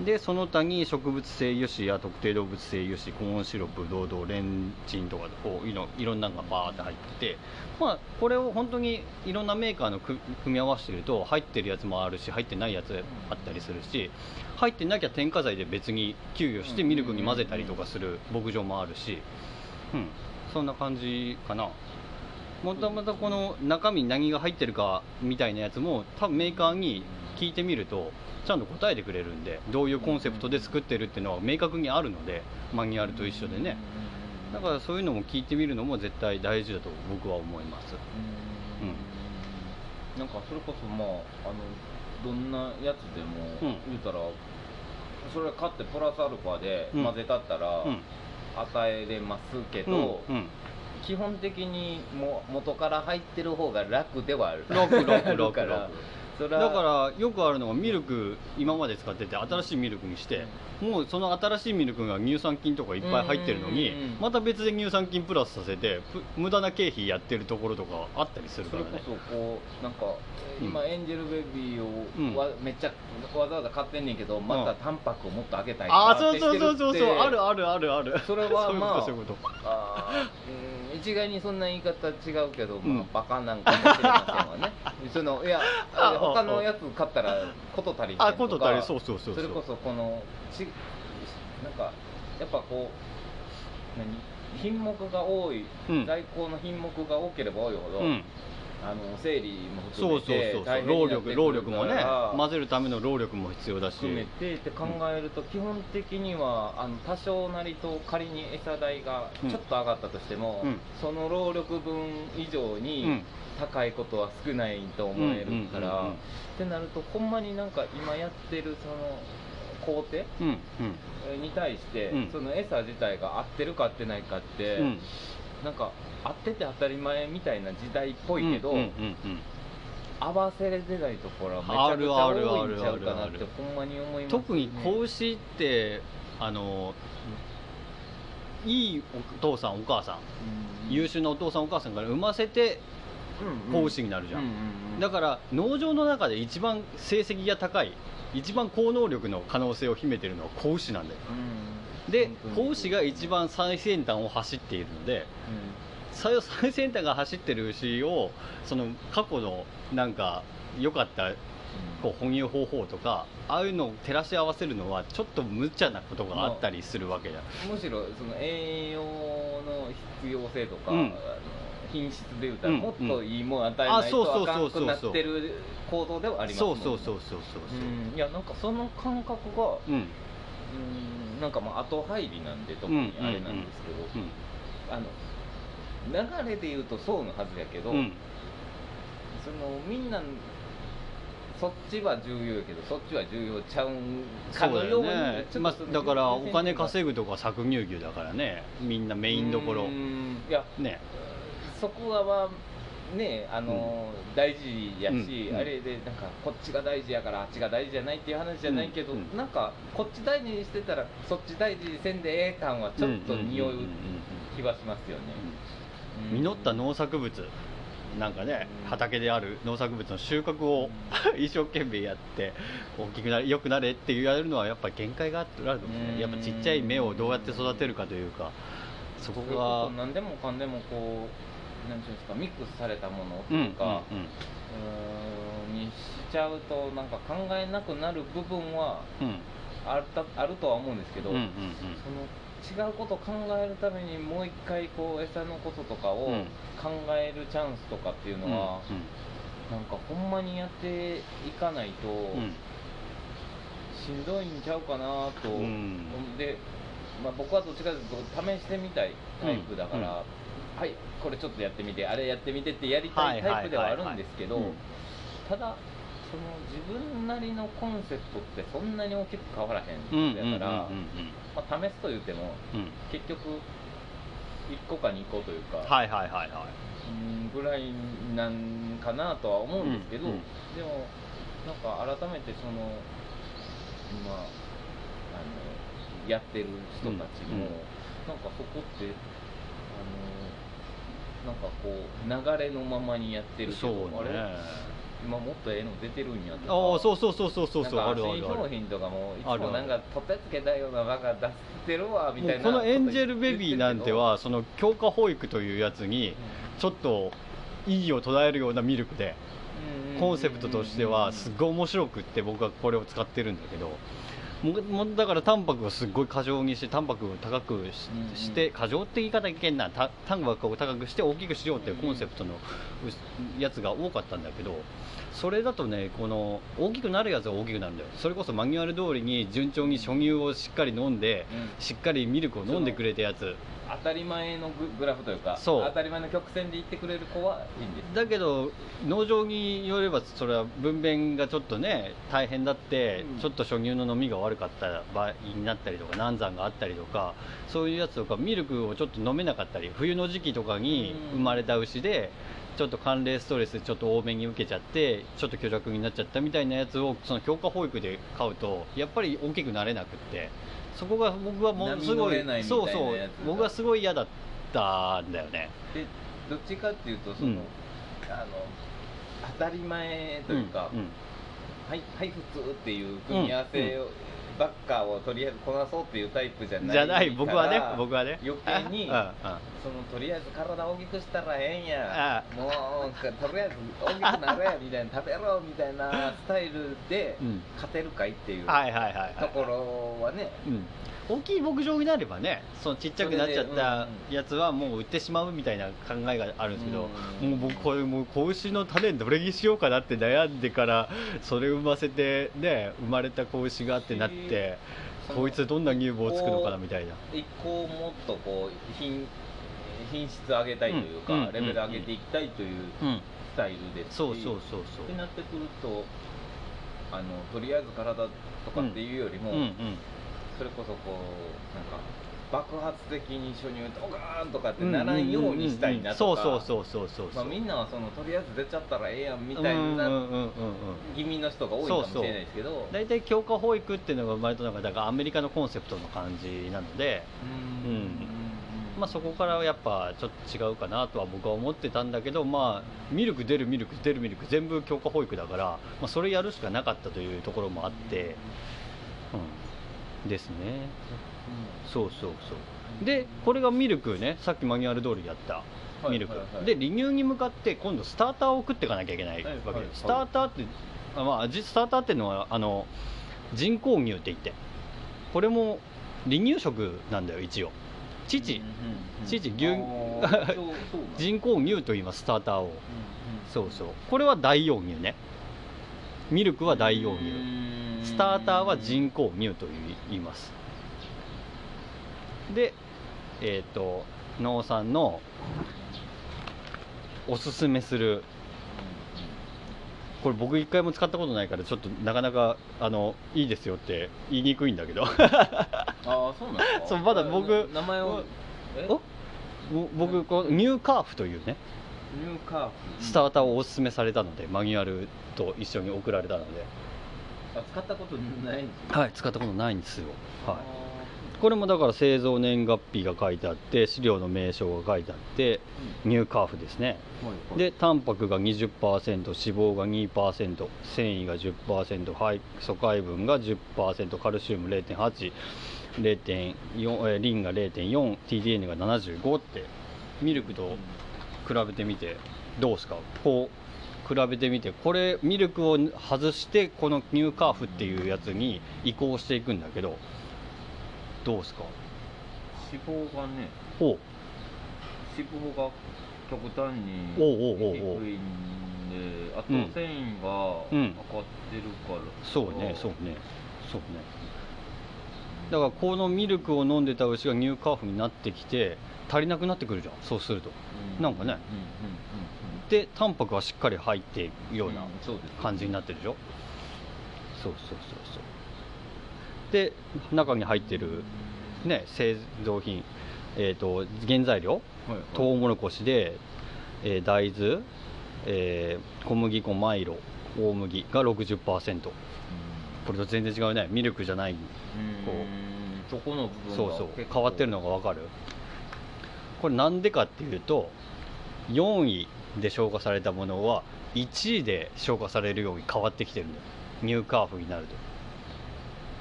でその他に植物性油脂や特定動物性油脂コーンシロップブドウ糖レンチンとかこういろいろんなのがバーって入っててまあこれを本当にいろんなメーカーの組み合わせてると入ってるやつもあるし入ってないやつあったりするし入ってなきゃ添加剤で別に給与してミルクに混ぜたりとかする牧場もあるしうんそんな感じかな。もともとこの中身に何が入ってるかみたいなやつも多分メーカーに聞いてみるとちゃんと答えてくれるんでどういうコンセプトで作ってるっていうのは明確にあるのでマニュアルと一緒でね。だからそういうのも聞いてみるのも絶対大事だと僕は思います。うん。なんかそれこそまああのどんなやつでも、うん。言うたらそれ買ってプラスアルファでうん混ぜたったら、うん。与えれますけうん。ど、うん基本的にもう元から入ってる方が楽ではある だからよくあるのがミルク今まで使ってて新しいミルクにして、もうその新しいミルクが乳酸菌とかいっぱい入ってるのに、また別で乳酸菌プラスさせてぷ無駄な経費やってるところとかあったりするそれこからね。そこうなんかうん。今エンジェルベビーをうん。わめっちゃわざわざ買ってんねんけどまたタンパクをもっと上げたいああそうそうそうそうそう。あるあるあるある。それはまあそういうことあ一概にそんな言い方違うけど、まうん。あ、バカなんかもしれませんわね。そのいや他のやつ買ったらこと足りあこと足りそうそうそうそう。れこそこのちなんかやっぱこう何？品目が多い、うん。在庫の品目が多ければ多いほど、うんあの整理もそうそう含めてそうそう。大変に労力労力もね混ぜるための労力も必要だし。含めてって考えると基本的にはあの多少なりと仮に餌代がちょっと上がったとしても、うん。その労力分以上うにん。高いことは少ないと思えるからってなるとほんまになんか今やってるその工程うん。うん。えーに対して、うん。その餌自体が合ってるか合ってないかって、うんなんか合ってて当たり前みたいな時代っぽいけど、うんうんうん合わせれてないところはめちゃくちゃ多いんちゃうかなってほんまに思います、ね、特に子牛ってあのいいお父さんお母さんうん。優秀なお父さんお母さんから産ませて子牛になるじゃん、うんうんうん。だから農場の中で一番成績が高い一番高能力の可能性を秘めてるのは子牛なんだよ。うんで子牛が一番最先端を走っているので最最先端が走ってる牛をその過去のなんか良かったこう哺乳方法とかああいうのを照らし合わせるのはちょっと無茶なことがあったりするわけじゃん、うんむしろその栄養の必要性とか、うん。品質でいうたらうんもっといいもん与えあないそうそうとあかんそう。そうくなってる行動ではありますもんね。そうそうそうそうそうう。ん。いやなんかその感覚がそううんうんなんかまあ後入りなんで特にあれなんですけど、うんあの流れで言うとそうのはずやけど、うん。そのみんなそっちは重要やけどそっちは重要ちゃうんかのようにね。まあ、だからお金ぐ稼ぐとか搾乳牛だからね。みんなメインどころ。いやね。そこはまあねあの、大事やし、うん。あれでなんかこっちが大事やからあっちが大事じゃないっていう話じゃないけど、うん。うん。なんかこっち大事にしてたらそっち大事にせんでええ感はちょっと匂ううんうんうんうん気はしますよね、うん。実った農作物なんかねうん。畑である農作物の収穫を 一生懸命やって大きくなれ良くなれって言われるのはやっぱり限界があると思うんですうん。ねやっぱちっちゃい芽をどうやって育てるかというかそこがそ何でもかんでもこうなんていうんですかミックスされたものとうんうんか、うーん。にしちゃうとなんか考えなくなる部分はうん。うんあったあるとは思うんですけど、うんうんその違うことを考えるためにもう一回こう餌のこととかをうん。考えるチャンスとかっていうのは、なんかほんまにやっていかないと、うんうん。しんどいんちゃうかなと、うん。で、まあ、僕はどっちかというと試してみたいタイプだから、うんうんはいこれちょっとやってみてあれやってみてってやりたいタイプではあるんですけどただその自分なりのコンセプトってそんなに大きく変わらへんだから、まあ、試すと言ってもうん。うん結局1個か2個というか、はいはいはいはい。うんぐらいなんかなとは思うんですけど、うんうんでもなんか改めてその今あのやってる人たちも、うんうん。なんかそこってなんかこう流れのままにやってるけそうど、あれ？ね今もっとええの出てるんやとかああそうそうそうそうそうそうあるある。商品とかもいつもなんか取ってつけたようなバカ出してるわみたいなこのエンジェルベビーなんてはその強化保育というやつにちょっと意義を捉えるようなミルクでコンセプトとしてはすっごい面白くって僕はこれを使ってるんだけどもだからタンパクをすっごい過剰にしてタンパクを高くしうんうん。して過剰って言い方いけんな。たタンパクを高くして大きくしようっていうコンセプトのうやつが多かったんだけどそれだとねこの大きくなるやつは大きくなるんだよ。それこそマニュアル通りに順調に初乳をしっかり飲んでうん。しっかりミルクを飲んでくれたやつ。当たり前のググラフというかそう。当たり前の曲線で行ってくれる子はいいんです。だけど農場によればそれは分娩がちょっとね大変だって、うん。ちょっと初乳の飲みが悪かった場合になったりとか難産があったりとかそういうやつとかミルクをちょっと飲めなかったり冬の時期とかにうん。生まれた牛でちょっと寒冷ストレスちょっと多めに受けちゃってちょっと虚弱になっちゃったみたいなやつをその強化保育で飼うとやっぱり大きくなれなくってそこが僕はものすごいそうそう僕はすごい嫌だったんだよね。でどっちかっていうとその、うん。あの当たり前というか、うんうん。はいはい普通っていう組み合わせを、ばっかをとりあえずこなそうっていうタイプじゃないじゃない僕はね僕はね。余計に うんうん。そのとりあえず体大きくしたらええんあやもうとりあえず大きくなれみたいな食べろみたいなスタイルでうん。勝てるかいっていうところはねうん、大きい牧場になればねそのちっちゃくなっちゃったやつはもう売ってしまうみたいな考えがあるんですけど、うん。もう僕これもう子牛の種どれにしようかなって悩んでからそれを産ませてね生まれた子牛がってなってこいつどんな乳房をつくのかなみたいな。一個もっとこう品品質上げたいというか、うんうん。レベル上げていきたいといううん。スタイルですしそうそうそうそう。ってなってくるとあのとりあえず体とかっていうよりも、うんうんそれこそこうなんか爆発的に初乳ドカーンとかってならんようにしたいなとか。そうそうそうそうそうまあ、みんなはそのとりあえず出ちゃったらええやんみみたいな気味の人が多いかもしれないですけど。大体強化保育っていうのが生まれたのがだからアメリカのコンセプトの感じなので。うん。うん。まあ、そこからやっぱちょっと違うかなとは僕は思ってたんだけど、まあ、ミルク出るミルク出るミルク全部強化保育だから、まあ、それやるしかなかったというところもあって、うん、ですね。そうそうそう。でこれがミルクね。さっきマニュアル通りやった。はいミルク、はい。はいで離乳に向かって今度スターターを送っていかなきゃいけないわけです、はいはいはい。スターターってあまあじスターターっていうのはあの人工乳って言って。これも離乳食なんだよ一応。父、父牛。人工乳と言いますスターターを。そうそう。これは大容乳ねミルクは大容乳スターターは人工乳と言います。でえっ、と農産のおすすめするこれ僕一回も使ったことないからちょっとなかなかあのいいですよって言いにくいんだけど。ああそうなんですか？そうまだ僕な名前を僕このニューカーフというねスターターをおすすめされたのでマニュアルと一緒に送られたので。あ使ったことないんですはい使ったことないんですよ。はい。あこれもだから製造年月日が書いてあって資料の名称が書いてあってーニューカーフですね。はいはい。でタンパクが20%脂肪が2%繊維が10%はい素海分が10%カルシウム0.8 0.4えーリンが 0.4TDN が75ってミルクと比べてみてどうですか？こう比べてみてこれミルクを外してこのニューカーフっていうやつに移行していくんだけどどうですか？脂肪がねほ脂肪が極端に低いんであとうん繊維がうん。上がってるから、うそうねそうねそうね。だからこのミルクを飲んでた牛がニューカーフになってきて足りなくなってくるじゃんそうすると。うなんかね。うんうんうんでタンパクはしっかり入っているような感じになってるでしょ？そうそうそうそう。で中に入ってるね製造品えっ、と原材料？はいはい。トウモロコシで、えー大豆、えー小麦粉マイロ大麦が60%これと全然違うね。ミルクじゃないうんこう。うん。そこの部分がそうそう。変わってるのが分かる？これなんでかっていうと4位で消化されたものは1位で消化されるように変わってきてるんだよ。ニューカーフになると。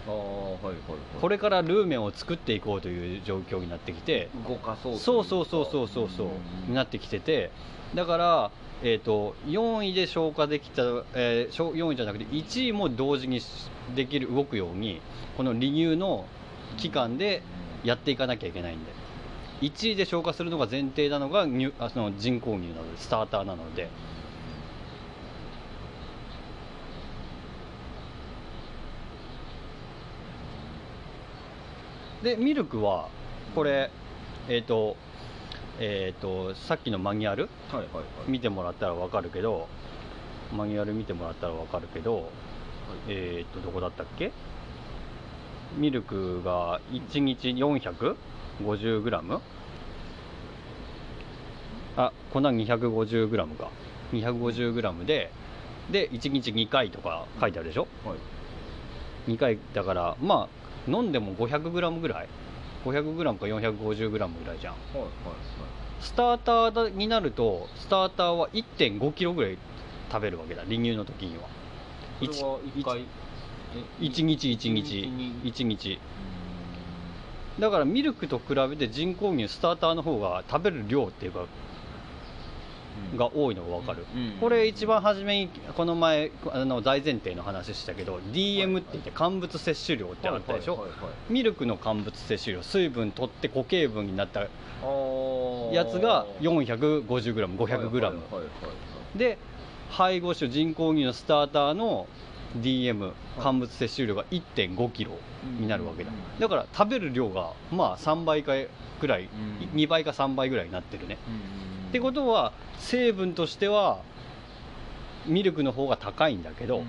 ああはいはいはい。これからルーメンを作っていこうという状況になってきて動かそうそうそうそうそうそうそうになってきててだから、えー、と4位で消化できた、えーしょ4位じゃなくて1位も同時にしできる動くようにこの離乳の期間でやっていかなきゃいけないんで1位で消化するのが前提なのが乳あその人工乳なのでスターターなので。でミルクはこれえっ、とえっ、とさっきのマニュアル？はいはいはい。見てもらったら分かるけどマニュアル見てもらったら分かるけどえっ、とどこだったっけ？ミルクが1日 450g あこ粉 250g か。250g でで1日2回とか書いてあるでしょ？はい。2回だからまあ飲んでも 500g ぐらい？500g か 450g ぐらいじゃん。はいはいスターターになるとスターターは 1.5kg ぐらい食べるわけだ離乳の時には。はいそれは1回？1日1日。1日だからミルクと比べて人工乳スターターの方が食べる量っていうかが多いのが分かる、うん。うん。これ一番初めにこの前あの大前提の話したけど DM って言って乾物摂取量ってあったでしょ、ミルクの乾物摂取量水分取って固形分になったやつが 450g500g、はいはいはいはい。で配合種人工乳のスターターの DM 乾物摂取量が 1.5kg になるわけだ、うん。だから食べる量がまあ3倍かぐらい、うん。2倍か3倍ぐらいになってるね、うん。ってことは成分としてはミルクの方が高いんだけど、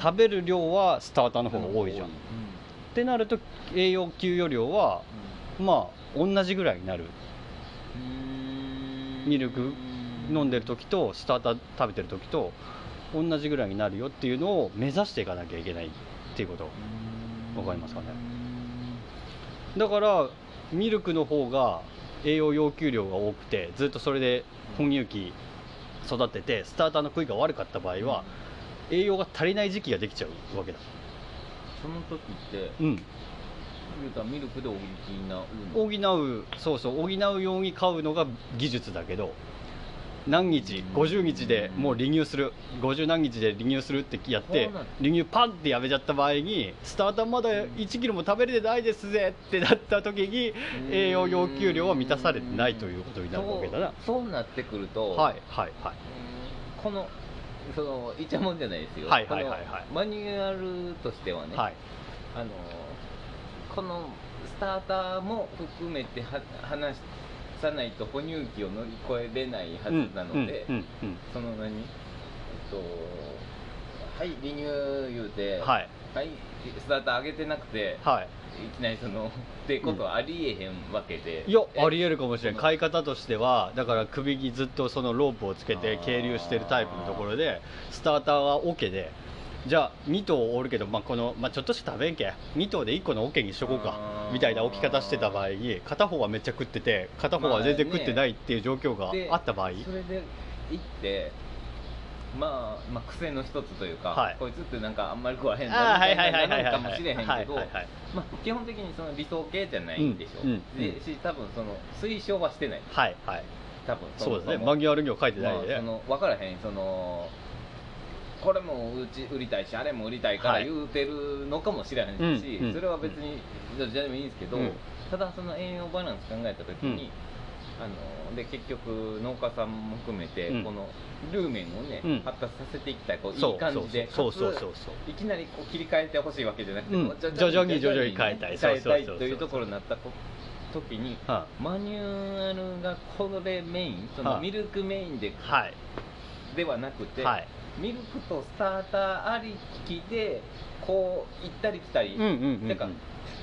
食べる量はスターターの方が多いじゃん、うん。ってなると栄養給与量はまあ同じぐらいになる。うん。ミルク飲んでる時とスターター食べてる時と同じぐらいになるよっていうのを目指していかなきゃいけないっていうこと。わかりますかね？だからミルクの方が栄養要求量が多くてずっとそれで哺乳期育ててスターターの食いが悪かった場合は栄養が足りない時期ができちゃうわけだ。その時ってうん。言うたらミルクで補うの？補うそうそう補うように買うのが技術だけど何日50日でもう離乳する。50何日で離乳するってやって離乳パンってやめちゃった場合にスターターまだ1キロも食べれてないですぜってなった時に栄養要求量は満たされてないということになるわけだな。そうなってくるとはいはいはい。このそのいちゃもんじゃないですよ。はいはいはいはい。マニュアルとしてはね、はい。あのこのスターターも含めては話さないと哺乳期を乗り越えれないはずなので、うんうんうんその何えっとはい離乳言うて、はい。はいスターター上げてなくて、はい。いきなりその ってことはありえへんわけで、いやえありえるかもしれん。その買い方としてはだから首にずっとそのロープをつけて係留してるタイプのところでスターターはオケでじゃあ2頭おるけど、まあこのまあ、ちょっとしか食べんけ。2頭で1個のオケにしとこうか。みたいな置き方してた場合。に片方はめっちゃ食ってて片方は全然食ってないっていう状況がであった場合、それで行ってまあ、まあ癖の一つというか、はい。こいつってなんかあんまり食わへんなみたいななるかもしれへんけどまあ基本的にその理想形じゃないんでしょ、うんうんでし多分その推奨はしてない。はいはい。多分そうですね。もマニュアルには書いてないまあ、で、その分からへんそのこれもうち売りたいしあれも売りたいからはい。言うてるのかもしれへんし、うんうんそれは別にどちらでもいいんですけど、うん。ただその栄養バランス考えた時に、あので結局農家さんも含めて、うん。このルーメンをね、うん。発達させていきたいこういい感じでそうそうそうそういきなりこう切り替えてほしいわけじゃなくて、うん。徐々に徐々に変えたい。変えたいというところになった時にはマニュアルがこれメインそはい。のミルクメインではいではなくて、はい。ミルクとスターターありきでこう行ったり来たり、うんうんうんうん。なんか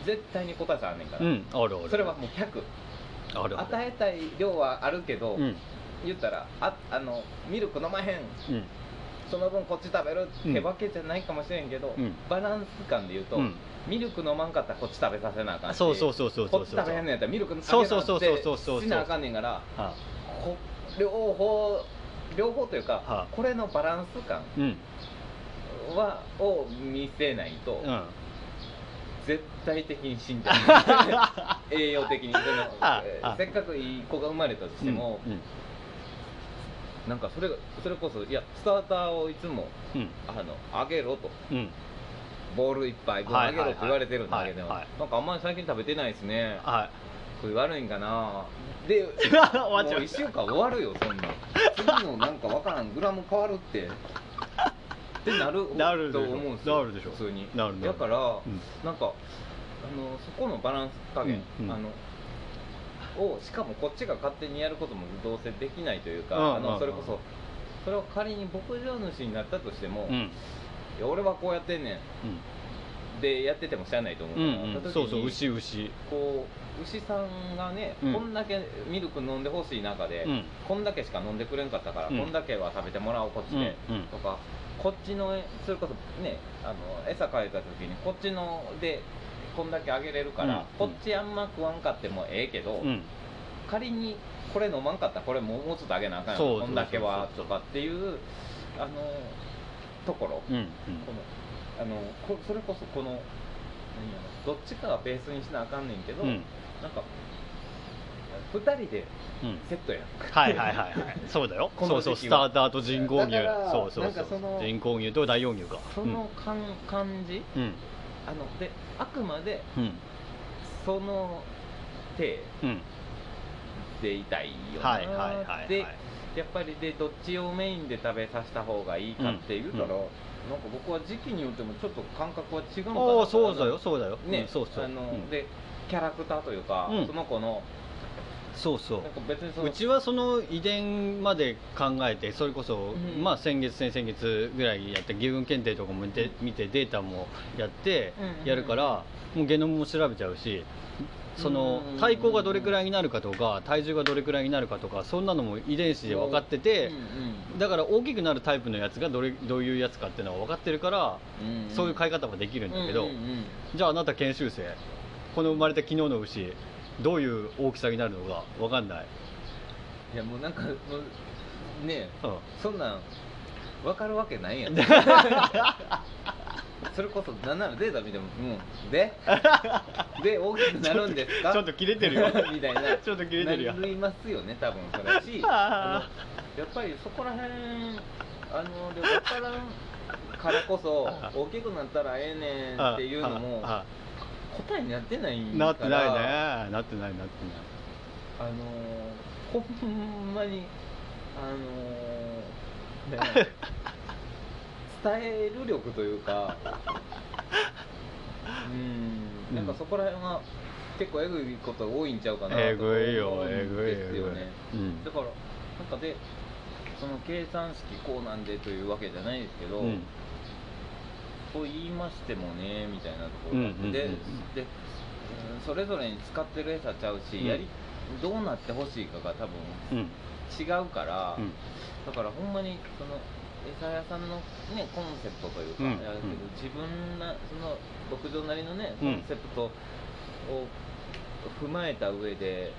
絶対に答えさあんねんから、うんあるあるそれはもう100ある与えたい量はあるけど、うん。言ったらああのミルク飲まへん。うん。その分こっち食べるってうん。わけじゃないかもしれんけど、うん。バランス感で言うと、うん。ミルク飲まんかったらこっち食べさせなあかんし。そうそうそうそうそうこっち食べへんのやったらミルクあげなそうそうそうそうそうそうってしなあかんねんからはこ両方両方というか、はこれのバランス感うん。はを見せないと、うん。絶対的に死んじゃう。栄養的に。せっかくいい子が生まれたとしても、うん。なんかそれがそれこそいやスターターをいつもうん。あのあげろと。うん。ボール一杯分はいあげろって言われてるんだけど、はいはいなんかあんまり最近食べてないですね。はいこれ悪いんかな。で 終わっちゃう。もう1週間終わるよそんな。ん次のなんかわからんグラム変わるって。ってなるなると思うんですよなるでしょ。普通に。なるなる。だから、うん。なんかあのそこのバランス加減、うんうん。あのをしかもこっちが勝手にやることもどうせできないというか、あのそれこそそれを仮に牧場主になったとしても、いうん。や俺はこうやってんねんでやっててもしゃあないと思ううんから、うんそうそう牛牛。牛こう牛さんがね、うん。こんだけミルク飲んでほしい中で、うん。こんだけしか飲んでくれんかったから、うん。こんだけは食べてもらおうこっちで、うん。うん。とかこっちのそれこそねあの餌変えた時にこっちのでこんだけあげれるから、うん。こっちあんま食わんかってもええけど、うん。仮にこれ飲まんかったらこれもうちょっとあげなあかんやそうろこんだけはとかっていうあのところ、うん。うん。このあのこそれこそこの何やろどっちかがベースにしなあかんねんけど、うん。なんか2人でうん。セットやん。はいはいはいはい。そうだよ。こそうそうの時期はスターターと人工乳だからそうそうなんかそそうの人工乳と大容乳か。その感,、感じ？うん。あのであくまでうん。その手うん。でいたいよな。はいはいはいはい。でやっぱりでどっちをメインで食べさせた方がいいかって言うたら、うんなんか僕は時期によってもちょっと感覚は違うのかなああそうだよそうだよ。ね、うんそうそう。あの、うん。でキャラクターというか、うん。その子のそうそう。なんか別にそのうちはその遺伝まで考えてそれこそ、うん。まあ先月先々月ぐらいやって牛群検定とかも見て見てデータもやってうん。やるから、もうゲノムも調べちゃうしそのうん。体高がどれくらいになるかとか体重がどれくらいになるかとかそんなのも遺伝子で分かってて、うんだから大きくなるタイプのやつがどれどういうやつかっていうのは分かってるから、うんそういう飼い方もできるんだけど、じゃああなた研修生この生まれた昨日の牛どういう大きさになるのか分かんない、いやもうなんかもうねうん。そんなん分かるわけないやん それこそなんならデータ見ても「うん。で？で大きくなるんですか?」ちょっと切れてるよ。みたいな。ちょっと切れてるよ。なりますよね多分それし。やっぱりそこら辺あので分からんからこそ大きくなったらええねんっていうのもあ答えになってないあから。なってないね。なってないなってあのー、ほんまにあの ーね伝える力というか うん。なん。かそこら辺は結構えぐいこと多いんちゃうかなとえ思うんぐいよえぐいですよね。えぐいうん。だからなんかでその計算式こうなんでというわけじゃないですけど、うん。と言いましてもねみたいなところがあって、うんうんうんででうんそれぞれに使ってる餌ちゃうし、うん。やりどうなってほしいかが多分うん。違うから、うん。だからほんまにその餌屋さんのねコンセプトというか、うん。やるけどうん。自分なその牧場なりのねうん。コンセプトを踏まえた上で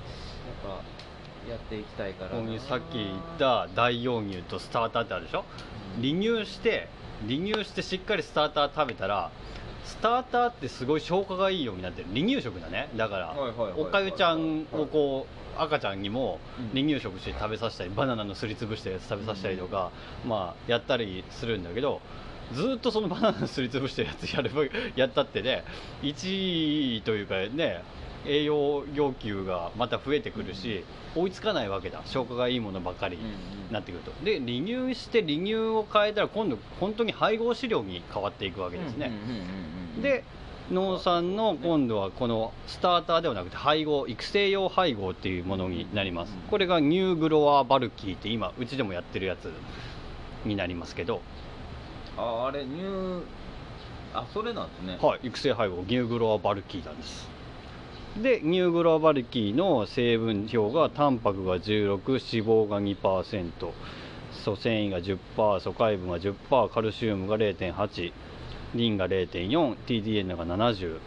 なんかやっていきたいからさっき言った大容乳とスターターってあるでしょ？うん。離乳して離乳してしっかりスターター食べたらスターターってすごい消化がいいようになってる。離乳食だね。だからおかゆちゃんをこう赤ちゃんにもうん。離乳食して食べさせたりバナナのすりつぶしたやつ食べさせたりとか、まあやったりするんだけどずーっとそのバナナのすりつぶしたやつやればやったってね1位というかね栄養要求がまた増えてくるし、追いつかないわけだ。消化がいいものばかりうんうん。なってくると。で離乳して離乳を変えたら今度本当に配合飼料に変わっていくわけですね、で農産の今度はこのスターターではなくて配合育成用配合っていうものになります。これがニューグロワーバルキーって今うちでもやってるやつになりますけど、ああれニューあそれなんですね。はい、育成配合ニューグロワーバルキーなんですでニューグロワーバルキーの成分表がタンパクが16脂肪が2%素繊維が10%素海分が10%カルシウムが0.8リンが 0.4TDN が70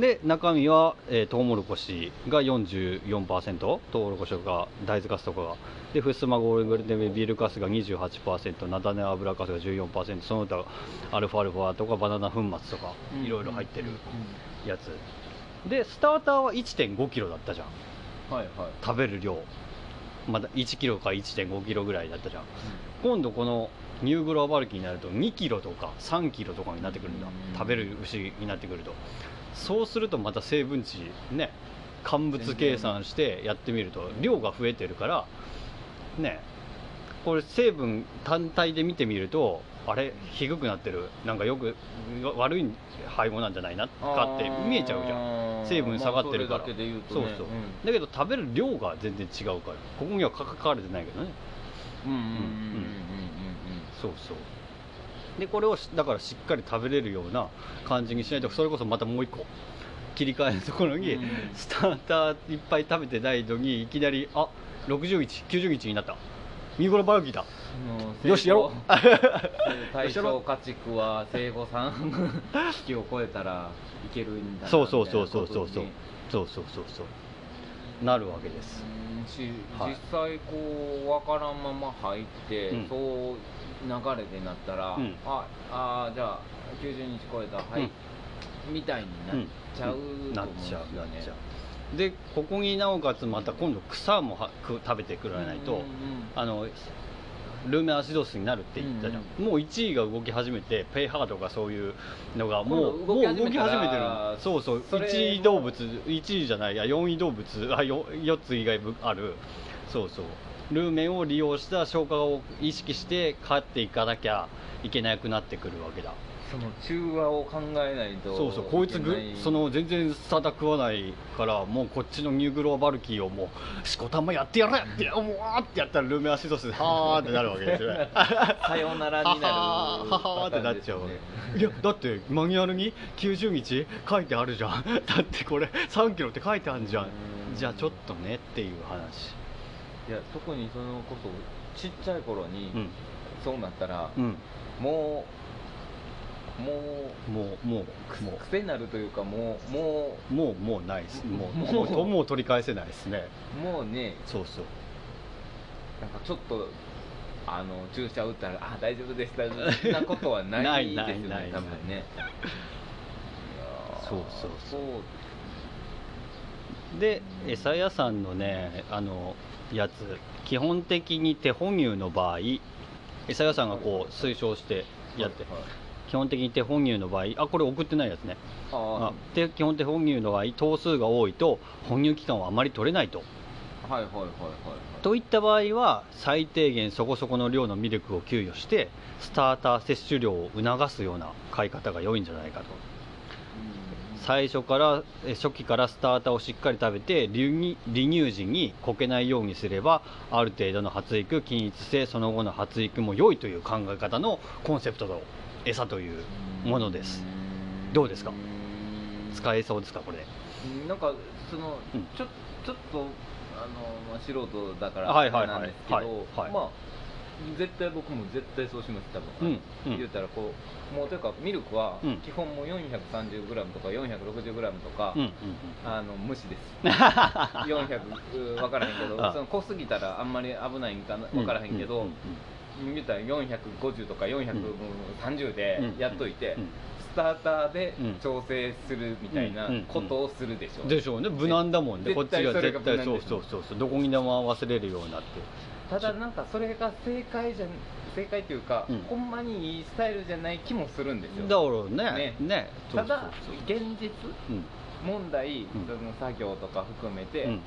で中身は、えートウモロコシが44%トウモロコシとか大豆カスとかが。でフッスマゴールデンビールカスが28%ナタネ油カスが14%その他アルファアルファとかバナナ粉末とかいろいろ入ってるやつでスターターは1 5キロだったじゃん。はいはい。食べる量。まだ1キロか1 5キロぐらいだったじゃん。今度このニューグローバルキーになると2キロとか3キロとかになってくるんだ。うん。食べる牛になってくると。そうするとまた成分値ね乾物計算してやってみると量が増えてるからねこれ成分単体で見てみるとあれ低くなってる。なんかよく悪い配合なんじゃないなかって見えちゃうじゃん。ん成分下がってるから、まあそれだけで言うとね。そうそう、だけど食べる量が全然違うからここには書かれてないけどね。うんうんうんうんうんうんうんそうそう。でこれをしだからしっかり食べれるような感じにしないとそれこそまたもう一個切り替えのところに、うん。スターターいっぱい食べてないのにいきなりあ60日90日になった見頃バルキーだ。その よしやろう。対象家畜は生後3匹を超えたらいけるんだなそうそうそうそうそう。そうそうそうそうそう。なるわけです。うん。しはい。実際こう分からんまま入って、うん。そう流れでなったら、うん。ああじゃあ90日超えた。はい、みたいになっちゃうと思うんですよなっちゃうなっねうでここになおかつまた今度草も食べてくれないと、うんうんあのルーメンアシドスになるって言ったじゃん、もう1位が動き始めてペイハーとかそういうのがもう動き始めたらもう動き始めてるそうそう。それ1位動物1位じゃないいや4位動物あ 4, 4つ以外ある。そうそう。ルーメンを利用した消化を意識して飼っていかなきゃいけなくなってくるわけだその中和を考えないとそうそうこいつぐその全然サダ食わないからもうこっちのニューグローバルキーをもうしこたまやってやれってもうわーってやったらルーメンアシドスではーってなるわけですよねさよならになるははってなっちゃういやだってマニュアルに90日書いてあるじゃん。だってこれ3キロって書いてあるじゃん。じゃあちょっとねっていう話。いや特にそのこそちっちゃい頃に、うん。そうなったら、うん。もうもうもうもうも癖になるというかもうもうもうもうないです。もうもうもうともう取り返せないですね。うもうね。そうそう。なんかちょっとあの注射打ったらあ大丈夫でしたなことはないですよねないないない多分ね。そうそうそう。そうで餌屋さんのねあのやつ基本的に手哺乳の場合餌屋さんがこう推奨してやって、はいはい基本的に手哺乳の場合あこれ送ってないやつね。ああで基本手哺乳の場合頭数が多いと哺乳期間はあまり取れないと。あはいはいはいはいはい。といった場合は最低限そこそこの量のミルクを給与してスターター摂取量を促すような飼い方が良いんじゃないかと。最初からえ初期からスターターをしっかり食べて離乳時にこけないようにすればある程度の発育均一性その後の発育も良いという考え方のコンセプトの餌というものです。どうですか？使えそうですかこれ？うんなんかその、うん。ちょちょっとあの、まあ、素人だからはいはいはい。なんですけど、はい。はい。まあ絶対僕も絶対そうします多分、うん。うん。言ったらこうもうというかミルクはうん。基本もう 430g とか 460g とか、うんうんあの無視です。400分からへんけどあその濃すぎたらあんまり危ないんか分からへんけど、うんうん言ったら450とか430でうんやっといて、うん。スターターでうん。調整するみたいなことをするでしょ。う、でしょうね。無難だもんね。絶こっちが絶対そうそうそうそう。どこにでも合わせれるようになって。ただなんかそれが正解じゃ正解というか、うん。ほんまにいいスタイルじゃない気もするんですよ。だからね。ね。ね。ただ現実問題、ん。その作業とか含めてうんうん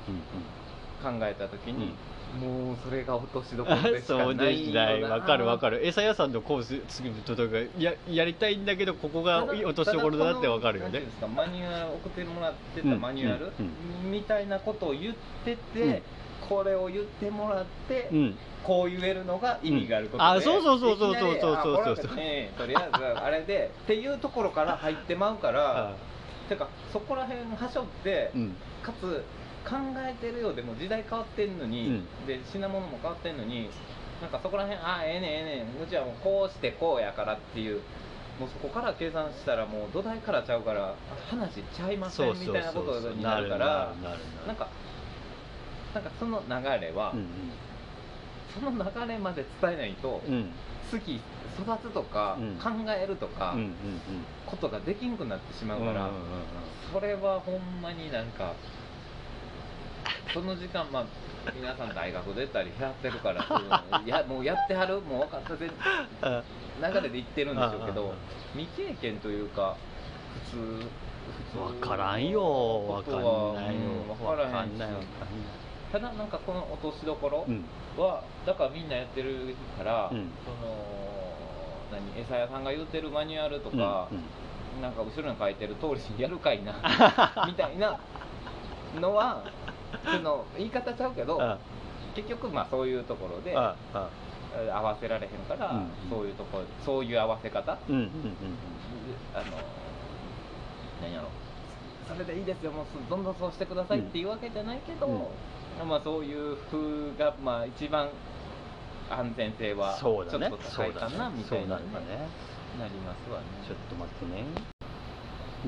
考えた時に、もうそれが落としどころうんでしかそうな。いよないわかるわかる。る餌屋さんのコース作るとかややりたいんだけどここが落としどころだなってわかるよね。マニュアル送ってもらってたマニュアル、うん。みたいなことを言ってて、うん。これを言ってもらって、うん。こう言えるのが意味があることで、うんあそうそうそうそうそうそうそう。いきなりあこれはねとりあえずあれで っていうところから入ってまうからてかそこら辺はしょって、うん。かつ考えてるようでも時代変わってんのに、うん。で品物も変わってんのになんかそこら辺ああええねんええねんうちはもうこうしてこうやからっていうもうそこから計算したらもう土台からちゃうから話ちゃいませんみたいなことになるからなんかなんかその流れは、うんその流れまで伝えないと、うん。うん次育つとか、うん。考えるとか、うんうんうん。ことができんくなってしまうから、うんうんうん。それはほんまになんかその時間まあ皆さん大学出たりやってるから そういうのやもうやってはる？もう分かったぜあ流れで言ってるんでしょうけあど未経験というか普通普通。分からんよ。分かんないよ。うん分からへんし。分かんない分かんないただなんかこの落としどころうん。は、だからみんなやってるから、うん。その何餌屋さんが言ってるマニュアルとか、なんか後ろに書いてる通りにやるかいな みたいなのはその言い方ちゃうけどあ結局まあそういうところで合わせられへんから、うん。そういうとこそういう合わせ方、うんうんうん。あの何やろ。それでいいですよ。もうどんどんそうしてくださいっていうわけじゃないけど、まあそういう風がまあ一番安全性はちょっとそうだね。高いかなみたいなねね。なりますわね。ちょっと待ってね。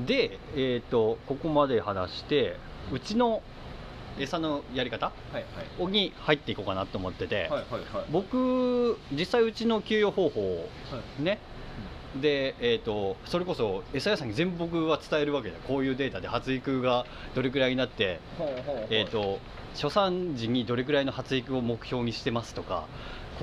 でえっ、とここまで話してうちの餌のやり方？はいはい。に入っていこうかなと思ってて、はいはいはい。僕実際うちの給与方法ね。で、えー、とそれこそ餌屋さんに全部僕は伝えるわけだよこういうデータで発育がどれくらいになって、ほうほうほう。えー、と初産時にどれくらいの発育を目標にしてますとか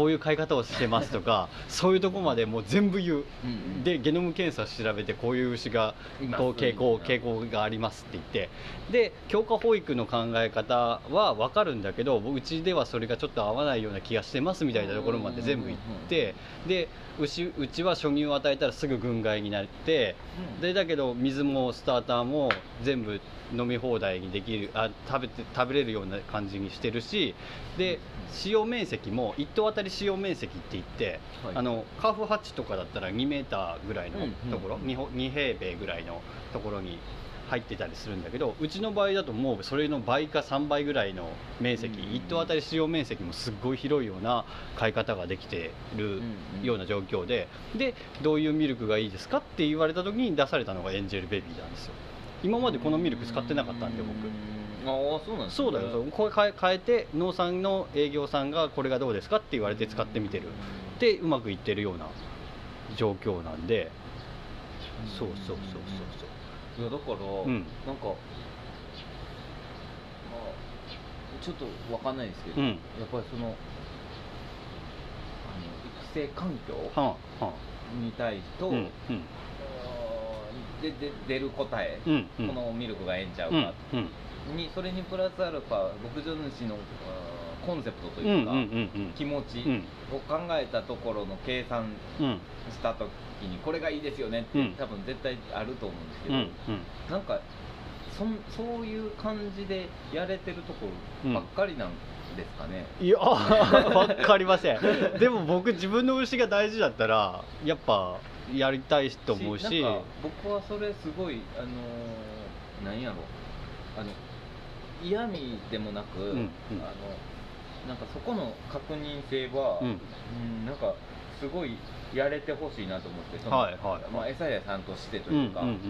こういう飼い方をしてますとかそういうとこまでもう全部言う。うんうん。でゲノム検査調べてこういう牛がこう傾向傾向がありますって言って。で強化保育の考え方は分かるんだけどうちではそれがちょっと合わないような気がしてますみたいなところまで全部言って。で牛うちは初乳を与えたらすぐ軍配になってうん。でだけど水もスターターも全部飲み放題にできるあ食べて食べれるような感じにしてるしで使用面積も1頭当たり使用面積って言って、はい。あのカーフハッチとかだったら2メーターぐらいのところ、うんうん 2, ほ2平米ぐらいのところに入ってたりするんだけどうちの場合だともうそれの倍か3倍ぐらいの面積、うん。うん1頭当たり使用面積もすっごい広いような飼い方ができてるような状況ででどういうミルクがいいですかって言われた時に出されたのがエンジェルベビーなんですよ。今までこのミルク使ってなかったんで僕。ああそうなんですね。そうだよ。そうこれ変え変えて農産の営業さんがこれがどうですかって言われて使ってみてる。でうまくいってるような状況なんで。そうそうそうそういやだから、うん。なんか、まあ、ちょっとわかんないですけど、うん。やっぱりそのあの育成環境そうはあ。はに対しと、あうんうん。でで出る答え、うんうん。このミルクがええんちゃううんか、うん。にそれにプラスアルファ牧場主のあーコンセプトというか、うん気持ちうん。を考えたところの計算うんした時にこれがいいですよねって、うん。多分絶対あると思うんですけど、なんかそんそういう感じでやれてるところばっかりなんですかね、いや わかりません。でも僕自分の牛が大事だったらやっぱやりたいと思うし。僕はそれすごいあのーなんやろ。あの嫌味でもなく、んうん。あのなんかそこの確認性は、うん。うんなんかすごいやれてほしいなと思ってそのはいはいまあ、餌屋さんとしてというか、うんうんうんうん。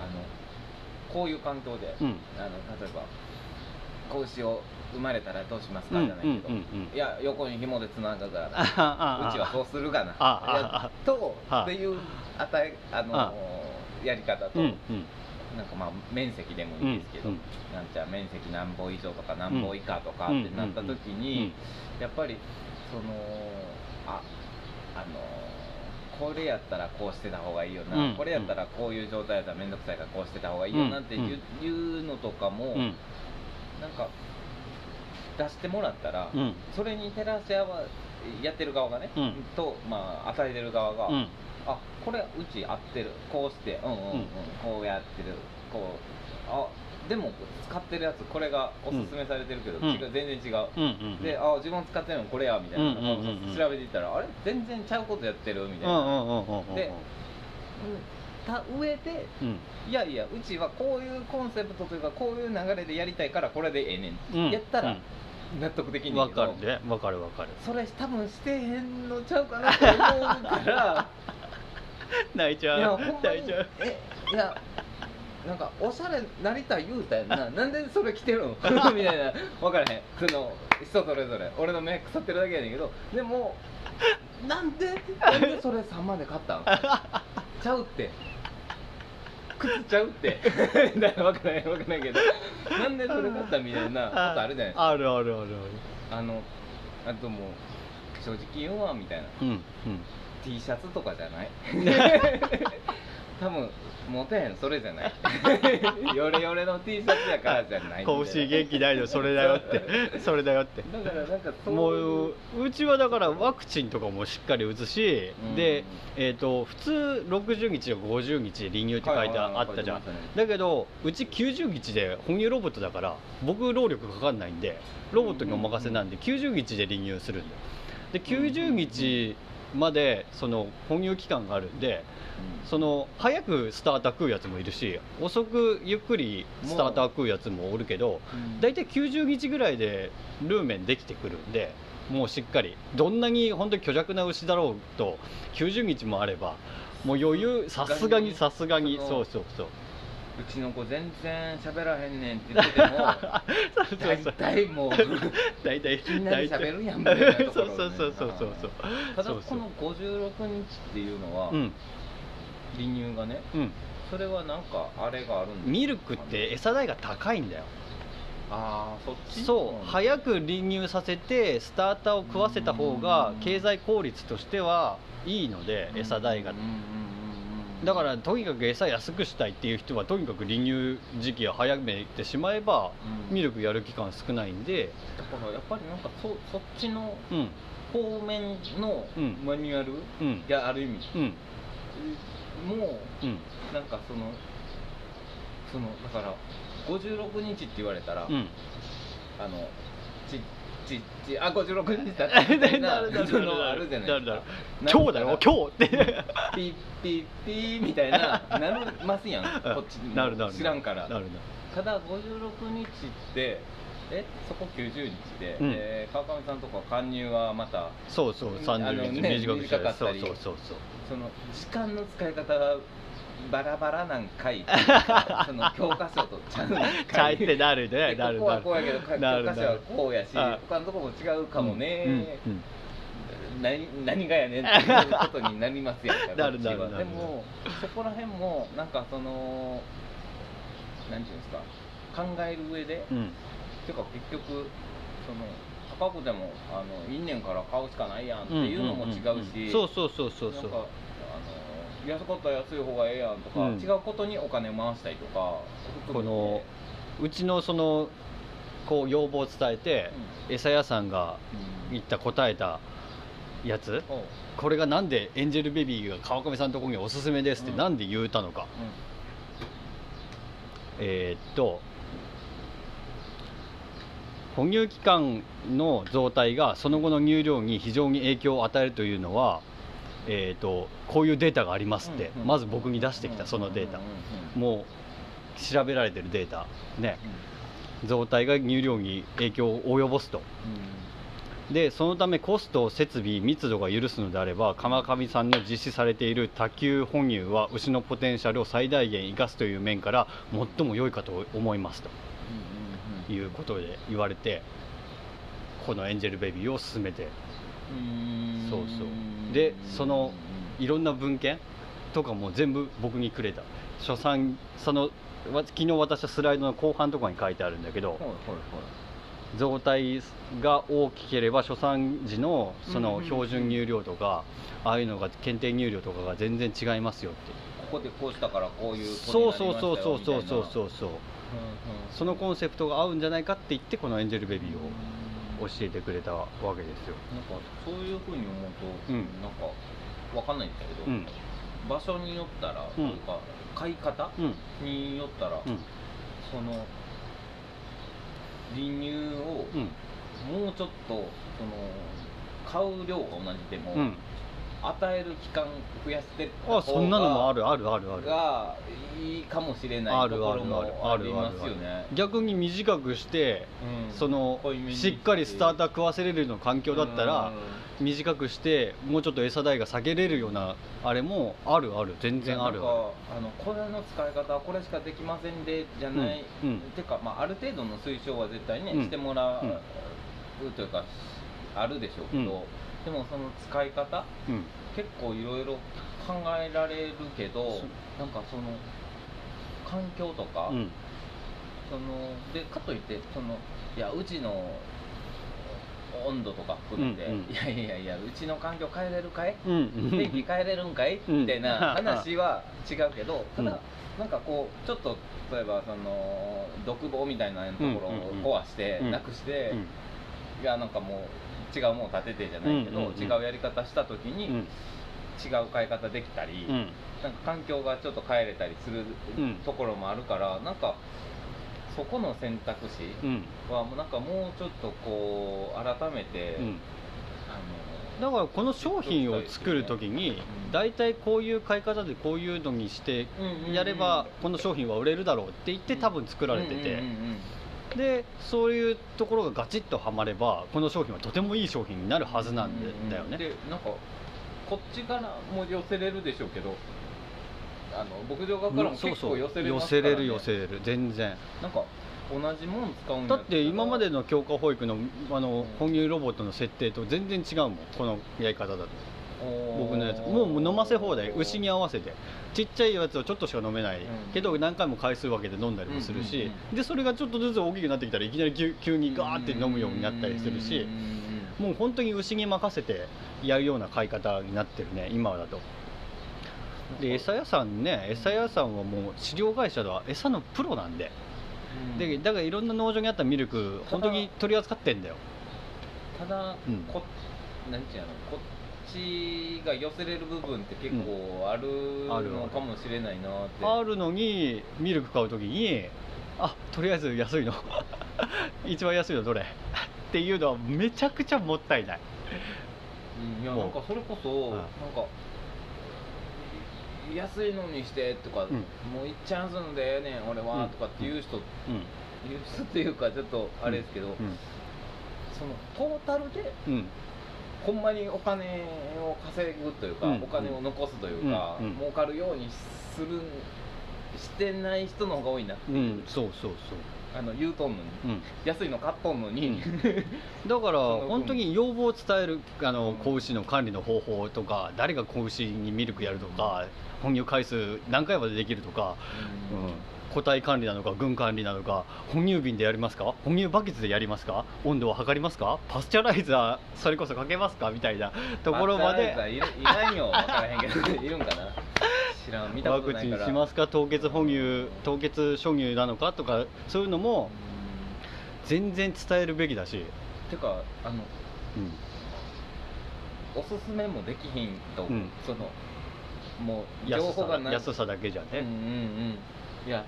あのこういう環境で、うん。あの例えば子牛を生まれたらどうしますかうんじゃないけど、うんうんうん。いや横に紐でつなぐから あああうちはそうするがなとあっていう与えあのあ。やり方と、うんうんなんかまあ面積でもいいですけど、うんうん。なんちゃう面積何歩以上とか何歩以下とかっうん。てなった時に、やっぱりそのああのこれやったらこうしてた方がいいよな、うんこれやったらこういう状態やったら面倒くさいからこうしてた方がいいよなっていう,、うん。いうのとかも、うん。なんか出してもらったら、うん。それに照らし合わやってる側がね、うん。と、まあ、与えてる側が、うんあこれうち合ってる。こうしてうんうんうん、うん。こうやってる。こうあでも使ってるやつこれがおすすめされてるけど、うん。違う全然違う、うんうんであ自分使ってるのこれやみたいな、うんうんうんうん。調べていったらあれ？全然ちゃうことやってるみたいな、うんうんうんうんうんでた上でうん。いやいやうちはこういうコンセプトというかこういう流れでやりたいからこれでええねん、うん。やったらうん。納得できんねんわけど。かるね。わかるわかる。それ多分してへんのちゃうかなと思うから 泣いちゃう。泣いちゃう。えいやなんかおしゃれなりたい言うたやんな。なんでそれ着てるん みたいな。分からへん。その人それぞれ。俺の目腐ってるだけやねんけど。でもなんで？なんでそれ3万で買ったん？ちゃうって。靴ちゃうって。だから分からへん分からへんけど。なんでそれ買った？みたいなことあるじゃない？ですかあるあるある。あのあともう正直言うわみたいな。あるうん T シャツとかじゃない？多分モテへんそれじゃない？ヨレヨレの T シャツやからじゃないうん拳元気ないのそれだよって。それだよって。だからなんかもいうううちはだからワクチンとかもしっかり打つし、うん。で、えー、と普通60日とか50日で離乳って書いてあったじゃん、ねだけどうち90日で哺乳ロボットだから僕労力かかんないんでロボットにお任せなんで90日で離乳するんだよ。で90日までその哺乳期間がある。ん。でその早くスターター食うやつもいるし遅くゆっくりスターター食うやつもおるけどうん。大体90日ぐらいでルーメンできてくるんでもうしっかり。どんなに本当に虚弱な牛だろうと90日もあればもう余裕さすがにさすがにそうそうそううちの子全然喋らへんねんって言ってても そう大そう。体もう 大体みんなで喋るやんみたいなところそうそうそうそうそうそうただそうそう。この56日っていうのはうん。離乳がねうん。それはなんかあれがあるんですかミルクって餌代が高いんだよ。ああそっち？そう。早く離乳させてスターターを食わせた方が経済効率としてはいいので餌代がだからとにかく餌安くしたいっていう人はとにかく離乳時期を早めてしまえばうん。ミルクやる期間少ないんでだからやっぱりなんかそそっちのうん。方面のうん。マニュアルうん。がある意味うん。もうなんかそのそのだから56日って言われたら、うん。あのちちちあ56日だったみたいなあるじゃないですか今日。だよ今日ってピッピッピーみたいななりますやんこっちなるなる知らんからなるなるただ56日ってえそこ90日で、うんえー川上さんとか加入はまたそうそうあの30日ね短くしたりそう短かったりそうそうそう。その時間の使い方がバラバラなんかい。その教科書とちゃうんかい。ちゃいってなるね。でここはなるなる。こうやけど教なる科書はこうやしあ他のとこも違うかもね、うんうん何何がやねんっていうことになりますやんか なるなるなるでもそこら辺もなんかその何ていうんですか考える上で、うん。ていうか結局その高くでもあのいいねんから買うしかないやんっていうのも違うし、そうそうそうそうそう安かったら安い方がええやんとか、うん。違うことにお金回したりとかこのうちのそのこう要望を伝えて餌屋さんがうん言った答えたやつおうこれがなんでエンジェルベビーが川上さんのところにおすすめですってうん。なんで言うたのか、えーっと哺乳期間の増体がその後の乳量に非常に影響を与えるというのは、えーっとこういうデータがありますって、うんうんまず僕に出してきたそのデータ、うんもう調べられてるデータね。増体が乳量に影響を及ぼすと。でそのためコスト設備密度が許すのであれば川上さんの実施されている多球哺乳は牛のポテンシャルを最大限生かすという面から最も良いかと思いますと。いうことで言われてこのエンジェルベビーを進めてそうそう。でそのいろんな文献とかも全部僕にくれた。初産そのわ昨日私はスライドの後半とかに書いてあるんだけどはいはいはい。増体が大きければ初産時のその標準乳量とかああいうのが検定乳量とかが全然違いますよって。ここでこうしたからこういうそうそうそうそうそうそうそう。うそううんうん。そのコンセプトが合うんじゃないかって言ってこのエンジェルベビーを教えてくれたわけですよ。なんかそういうふうに思うと、うん。なんかわかんないんだけど、うん。場所によったら、うん。というか買い方うん。によったら、うん。その離乳をうん。もうちょっとその買う量が同じでも、うん与える期間増やしてあそんなのもある。るあるあるある。がいいかもしれないとあるある。ころもああるりますよね。逆に短くしてうん。そのしっかりスターター食わせれるような環境だったらうん。短くしてもうちょっと餌代が下げれるようなあれもあるある。全然あるあのこれの使い方はこれしかできませんでじゃない、うんうん。てか、まあ、ある程度の推奨は絶対ね、うん。してもらう、うん。というかあるでしょうけど、うんでもその使い方うん。結構いろいろ考えられるけどなんかその環境とか、うん。そのでかといってそのいやうちの温度とか含めて、うんうん。いやいやいやうちの環境変えれるかい？うん。電気変えれるんかい？うん。みたいな 話は違うけど、ただ、うんなんかこうちょっと例えばその独房みたいなところを壊して、うん。なくして、うん。いやなんかもう違うもの建ててじゃないけど、うんうんうん。違うやり方した時に、うん。違う買い方できたり、うん。なんか環境がちょっと変えれたりするうん。ところもあるからなんかそこの選択肢うん。はもうなんかもうちょっとこう改めて、うん。あのだからこの商品を作る時にうん大体こういう買い方でこういうのにしてやればこの商品は売れるだろうって言って多分作られててでそういうところがガチッとはまればこの商品はとてもいい商品になるはずなんだよね。でなんかこっちからも寄せれるでしょうけどあの牧場側からも結構寄せれ寄ますね、せれる寄せれる。全然。なんか同じもん使うんやだって今までのの強化保育のあの哺乳ロボットの設定と全然違うもん。このやり方だと僕のやつ。もう飲ませ放題。牛に合わせて。ちっちゃいやつをちょっとしか飲めない、うん。けど何回も回数分けて飲んだりもするし、でそれがちょっとずつ大きくなってきたらいきなり急急にガーって飲むようになったりするし、もう本当に牛に任せてやるような飼い方になってるね。今だと。で餌屋さんね。餌屋さんはもう飼料会社では餌のプロなんで。でだからいろんな農場にあったミルク本当に取り扱ってんだよ。ただ、うん。こなんていうの？ちが寄せれる部分って結構あるあるのかもしれないなって、あるのにミルク買う時にあとりあえず安いの。一番安いのどれ？っていうのはめちゃくちゃもったいない。うんいやなんかそれこそ、ん。なんか安いのにしてとか、ん。もういっちゃんすのでええねん俺は、うんとかっていう人、うん。言う人っていうかちょっとあれですけど、うん。そのトータルでうんほんまにお金を稼ぐというか、うん。お金を残すというか、うん。うん。儲かるようにするしてない人の方が多いなう。ん。そうそうあの言うとんのに。そう、うん、安いの買っとんのに、だから本当に要望を伝えるあの子牛の管理の方法とか誰が子牛にミルクやるとか哺乳回数何回までできるとか、うん、個体管理なのか群管理なのか哺乳瓶でやりますか？哺乳バケツでやりますか？温度を測りますか？パスチャライザーそれこそかけますか？みたいなところまで。いらんよ。分からへんけど。いるんかな？知らん。見たワクことないから。チンしますか？凍結哺乳凍結初乳なのかとかそういうのも全然伝えるべきだし、てかあのうん。おすすめもできひんと、う。ん。そのもう情安さ報がない。安さだけじゃね、うんうんうんいや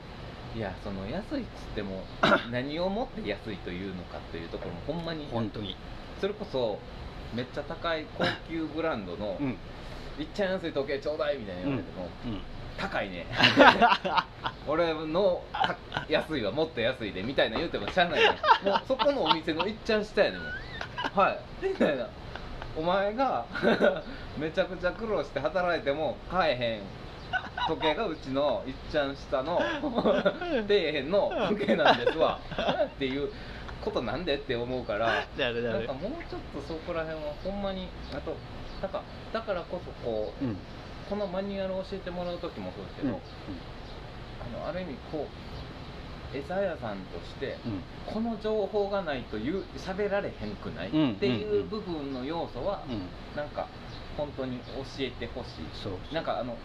いやその安いっつっても 何をもって安いというのかっていうところもほんまに。本当に、それこそめっちゃ高い高級ブランドの、うん。いっちゃん安い時計ちょうだいみたいな言われても、うん、高いね。俺のた安いはもっと安いでみたいな言うてもしゃあないねもうそこのお店のいっちゃん下やねんもうはい。みたいな。お前が めちゃくちゃ苦労して働いても買えへん時計がうちのいっちゃん下の 底辺の時計なんですわ。っていうことなんでって思うからなんかもうちょっとそこら辺はほんまにあとだからだからこそこううん。このマニュアルを教えてもらう時もそうですけど、あのある意味こう餌屋さんとしてうん。この情報がないと言う喋られへんくない、うんっていう部分の要素は、うん。なんか本当に教えてほしい。そう。なんかあの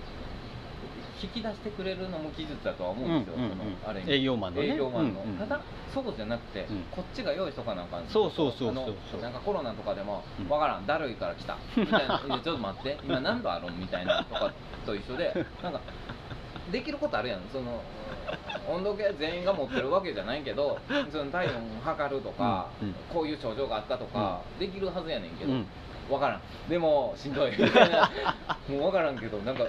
引き出してくれるのも技術だとは思うんですよ、うんうんそのある意うん味営業マンのね。営業マンの、うんうん。ただそうじゃなくて、うん。こっちが用意しとかなあかん。そうそうそうそうなんかコロナとかでも「うん。わからんだるいから来た」みたいな「いや ちょっと待って。今何度あるん?」みたいなとかと一緒で。なんかできることあるやん。その温度計全員が持ってるわけじゃないけどその体温測るとか、うんうん。こういう症状があったとか、できるはずやねんけど、うんわからん。でもしんどい。みたいなもうわからんけどなんか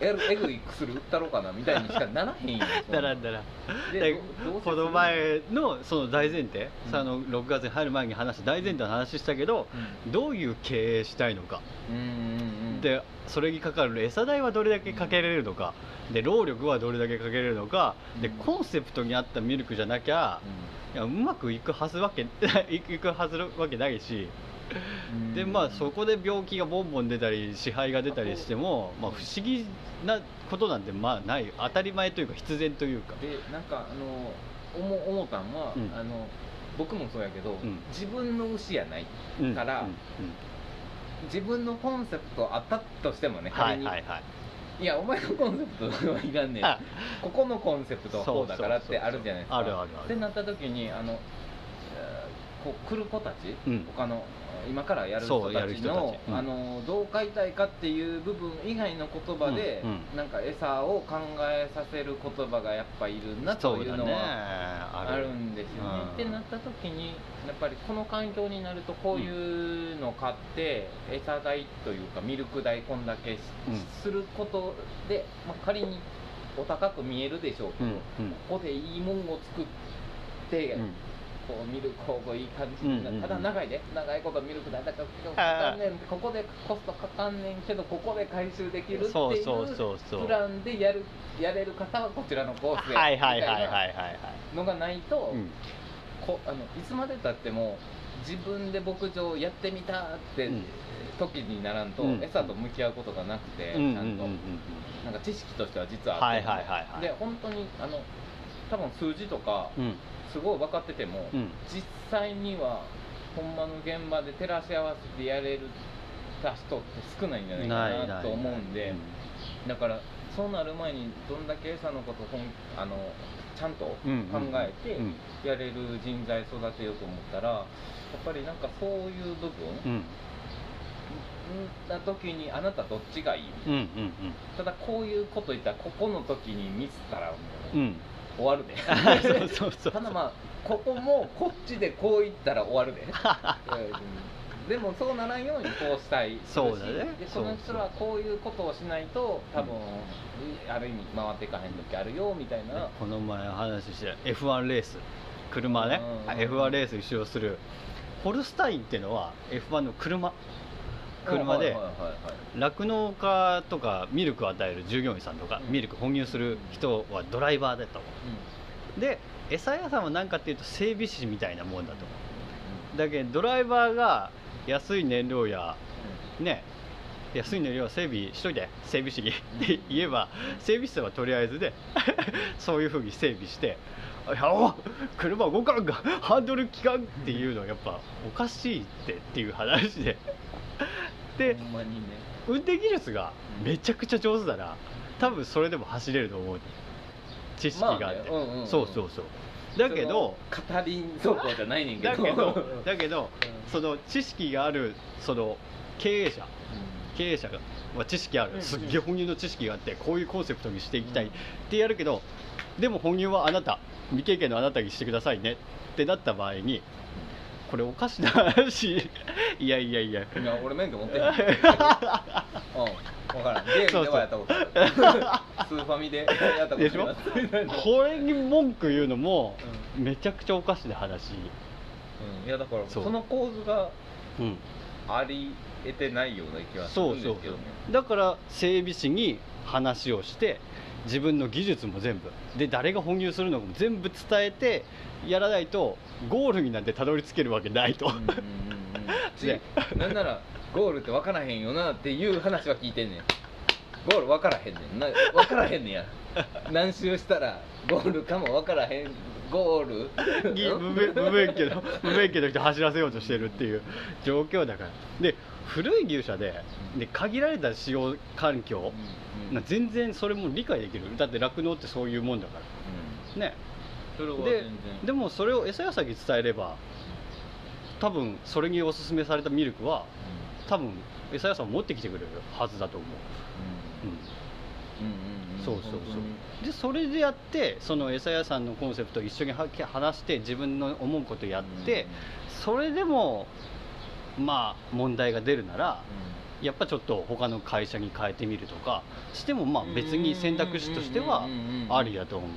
ええぐい薬売ったろうかなみたいにしかならへんや んそん。なだらだらこの前のその大前提、うん。その6月に入る前に話した大前提の話したけど、どういう経営したいのか、うんうんうんうん。でそれにかかる餌代はどれだけかけれるのか、で労力はどれだけかけれるのか、でうん。コンセプトに合ったミルクじゃなきゃ、いやうまくいくはずわけ いくはずわけないし、うんでまあそこで病気がボンボン出たり支配が出たりしても、まあ、不思議なことなんてまあない。当たり前というか必然というか。でなんかあの思思ったんは、うん。あの僕もそうやけど、ん。自分の牛やないうんからうんうん自分のコンセプトあったとしてもねは仮に、いはいはい。いやお前のコンセプトはいらんねん。あ。ここのコンセプトはこうだからってあるじゃないですか。あるあるある。ってなった時にあのえーこう来る子たち、うん。他の今からやる人たちのうんあのどう飼いたいかっていう部分以外の言葉で、うんうん。なんか餌を考えさせる言葉がやっぱいるなというのはある。んですよね。うん。ってなった時にやっぱりこの環境になるとこういうの買って、餌代というかミルク代こんだけすることで、まあ、仮にお高く見えるでしょうけど、ここでいいもんを作って、うんこうミルクをこういい感じになうんうんうん。ただ長いで長いことミルク代だからかかんねんここでコストかかんねんけどここで回収できるっていうプランでやるやれる方はこちらのコースではいはいはいはいはいみたはいいなのがないと、うん。こあのいつまでたっても自分で牧場やってみたってうん。時にならんと、うん。餌と向き合うことがなくて、ちゃんと、うん。なんか知識としては実はあって、はいはいはいはい。で本当にあの多分数字とかうん。すごい分かってても、うん。実際にはほんまの現場で照らし合わせてやれるた人って少ないんじゃないかなと思うんでだからそうなる前にどんだけ餌のことほんあのちゃんと考えてうん。やれる人材育てようと思ったらやっぱりなんかそういう部分うん。な時にあなたどっちがいい？うんうん。ただこういうこと言ったらここの時にミスったらうん終わるで。そうそうそうただまあここもこっちでこう言ったら終わるで。うん。でもそうならんようにこうしたい。そうだね。でこの人らはこういうことをしないと多分、ある意味回っていかへん時あるよみたいな、この前話して F1 レース。車ね。うん。F1 レース一周する。ホルスタインっていうのは F1 の車車で酪農家とかミルクを与える従業員さんとかうん。ミルク混入する人はドライバーだとで餌屋さんは何かっていうと整備士みたいなもんだとだけどドライバーが安い燃料やね安い燃料は整備しといて整備士に。って言えば整備士さんはとりあえずで そういうふうに整備して「いやお車動かんがハンドル効かん」っていうのはやっぱおかしいってっていう話で でほんまにね運転技術がめちゃくちゃ上手だな。多分それでも走れると思う。知識があって、まあねうんうんうん。そうそうそう。だけどその語り走行じゃないねんけど。だけど だけどうん。その知識があるその経営者。経営者がは知識あうんうん。るすっげえ本入の知識があってこういうコンセプトにしていきたい。うんってやるけどでも本入はあなた。未経験のあなたにしてくださいね。ってなった場合にこれおかしな話。いやいやいや。いや俺免許持ってへん。うん分からん。ゲームではやったことある。スーファミでやったことあでしょ？りますうんこれに文句言うのもめちゃくちゃおかしな話。いやだからそそうの構図がうん。あり得てないような気がするそうそうんですけどね。だから整備士に話をして自分の技術も全部。で誰が本入するのかも全部伝えてやらないとゴールになんてたどり着けるわけないと、うんうんうんうん。し ねなんならゴールって分からへんよなっていう話は聞いてんねん。ゴール分からへんねん。な分からへんねんや。何周したらゴールかも分からへん。ゴール。無免許の無免許の人走らせようとしてるっていう状況だから。で古い牛舎でで限られた使用環境、うんな全然それも理解できる。だって酪農ってそういうもんだかうん。らねで然。でもそれを餌屋さんに伝えれば多分それにおすすめされたミルクは多分餌屋さん持ってきてくれるはずだと思う、うん。うん。うんうんそうそうそう。でそれでやってその餌屋さんのコンセプトを一緒には話して自分の思うことやって、それでもまあ問題が出るならやっぱちょっと他の会社に変えてみるとかしてもまあ別に選択肢としてはありだと思う。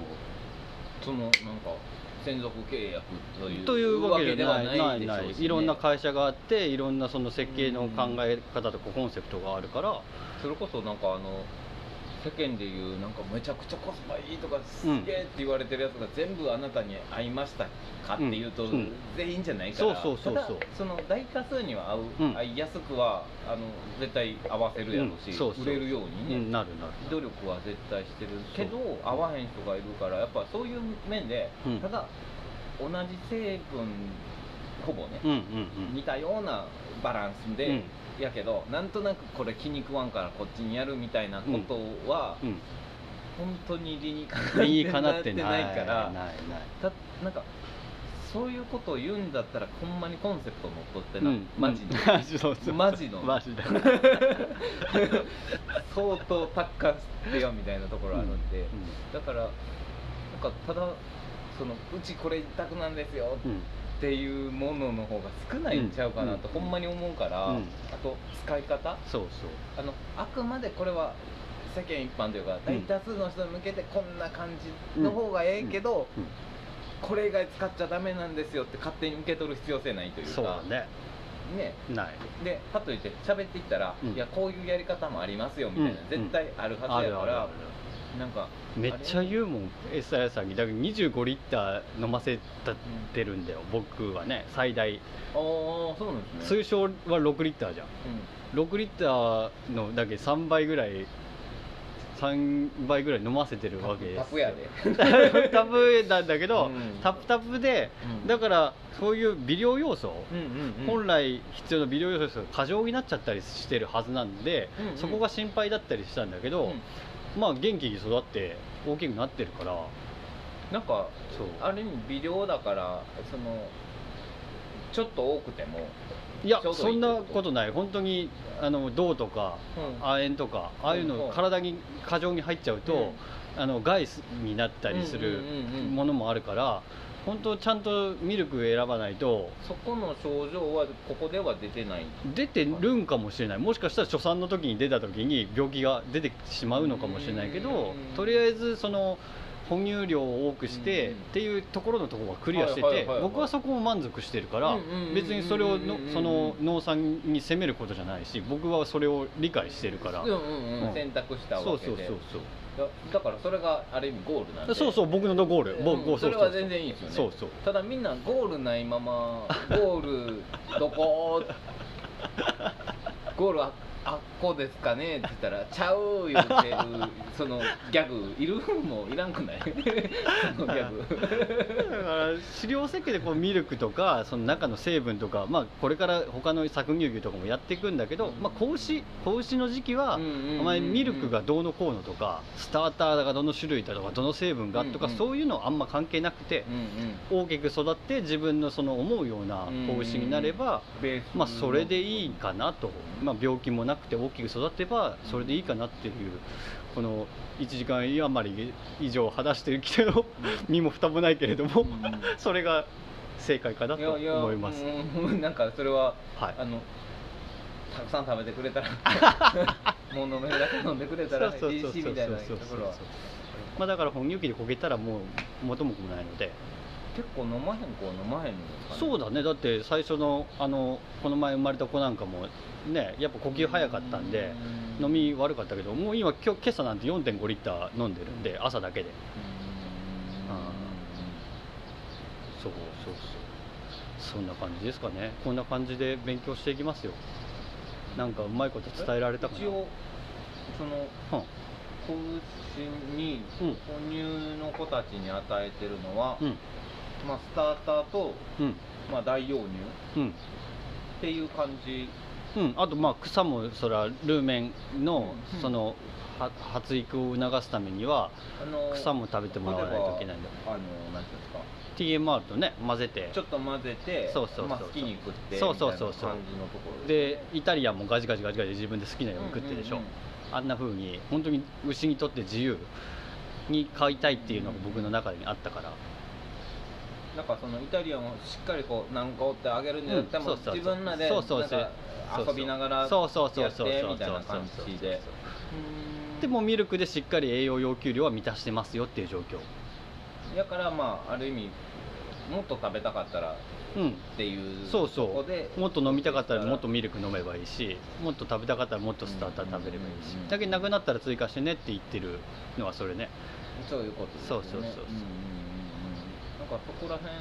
そのなんか専属契約というというわけではないないない。いろんな会社があっていろんなその設計の考え方とかコンセプトがあるから。それこそなんかあの世間でいうなんかめちゃくちゃコスパいいとかすげえって言われてるやつが全部あなたに合いましたかっていうと、うんうん。全員じゃないから。そうそうそうそう。ただその大多数には合う、うん。合いやすくはあの絶対合わせるやろうし、うんそうそう。売れるようにね、うんなるなる努力は絶対してる。けどそう合わへん人がいるからやっぱそういう面で、うん。ただ同じ成分ほぼね、うんうん。似たようなバランスで、うんやけどなんとなくこれ気に食わんからこっちにやるみたいなことは、うん。うん本当に理にかなってないからない。ないたなんかそういうことを言うんだったらほんまにコンセプト乗っ取ってな、うん。マジで、うん。マジの。相当達観してよみたいなところあるんで、だからなんかただそのうちこれ一択なんですようんうんっていうものの方が少ないんちゃうかなとうんほんまに思うから、うん。あと使い方？そうそう。あのあくまでこれは世間一般というか大多数の人に向けてこんな感じの方がええけど、うん。これ以外使っちゃダメなんですよって勝手に受け取る必要性ないというかそうだね。ね。ない。でかといって喋っていったら、うん。いやこういうやり方もありますよみたいな、うん。絶対あるはずやから、なんかめっちゃ言うもん。餌屋さんに。だから25リッター飲ませてるんだよ。僕はね最大。ああそうなんですね。通称は6リッターじゃん。6リッターのだけ3倍ぐらい3倍ぐらい飲ませてるわけですタプやで。タプなんだけど、うん。タプタプで、うん。だからそういう微量要素、うんうんうん。本来必要な微量要素が過剰になっちゃったりしてるはずなんで、うんうん。そこが心配だったりしたんだけど、うんまあ元気に育って大きくなってるから。なんかそう。ある意味微量だからそのちょっと多くてもいやちょうどそんなことない。本当にあの銅とかうん。亜鉛とかああいうのうんう。ん体に過剰に入っちゃうと、あの害になったりするうんうんうんうん。ものもあるから本当ちゃんとミルク選ばないとそこの症状はここでは出てない出てるんかもしれない。もしかしたら初産の時に出た時に病気が出てしまうのかもしれないけどうん。とりあえずその哺乳量を多くしてうん。っていうところのところはクリアしてて僕はそこも満足してるから別にそれをのその農産に責めることじゃないし僕はそれを理解してるから。選択したわけで。そうそうそうそうだだからそれがある意味ゴールなんで。そうそう僕のゴール、僕うん。それは全然いいですよね。そうそう。ただみんなゴールないまま ゴールどこ？ゴールああっこですかね？って言ったら「ちゃう」言うてるそのギャグいるもういらんくない？そのギャグ。だから飼料石でこうミルクとかその中の成分とか、まあ、これから他の搾乳牛とかもやっていくんだけど、まあ、子牛子牛の時期は、お前ミルクがどうのこうのとかスターターがどの種類だとかどの成分がとか、そういうのはあんま関係なくて大きく育って自分のその思うような子牛になれば、まあ、それでいいかなと、まあ、病気もなくて大きく育てばそれでいいかなっていうこの1時間余り以上話してるけど身も蓋もないけれども、うん。それが正解かなと思います。うん。なんかそれははい。あのたくさん食べてくれたら もう飲めるだけ飲んでくれたらいいしみたいなところは。まあ、だから本乳期でこけたらもう元も子もないので。結構飲まへん子は飲まへんのねそうだね。だって最初のあのこの前生まれた子なんかもねやっぱ呼吸早かったんでうん飲み悪かったけどもう今今日今朝なんて4.5リッター飲んでるんで朝だけで。そうそうそう。そんな感じですかね。こんな感じで勉強していきますよ。なんかうまいこと伝えられたかな。一応そのうん。子牛にうん。哺乳の子たちに与えてるのは、うん。まあ、スターターと、うん。まあ、大葉乳うん。っていう感じうん、あとまあ草もそれはルーメンのうん。そのは発育を促すためには草も食べてもらわないといけないんだ。あのなんていうんですか。TMR とね混ぜて。ちょっと混ぜてそうそうそうまあ、好きに食ってそうそうそうそう。でイタリアンもガジガジガジガジ自分で好きなように食ってるでしょ、うんうんあんな風に本当に牛にとって自由に飼いたいっていうのが僕の中にあったから、なんかそのイタリアンをしっかりこう何個ってあげるんじゃなくても、うんそうそうそう。自分らでなんか遊びながらやってそうそうそうそうそう。みたいな感じで。でもミルクでしっかり栄養要求量は満たしてますよっていう状況。だからまあある意味もっと食べたかったらうんっていうそうそう。もっと飲みたかったらもっとミルク飲めばいいしもっと食べたかったらもっとスターター食べればいいし。うん。だけどなくなったら追加してねって言ってるのはそれね。そういうことですよね。そうそうそうそう。うんなんかそこら辺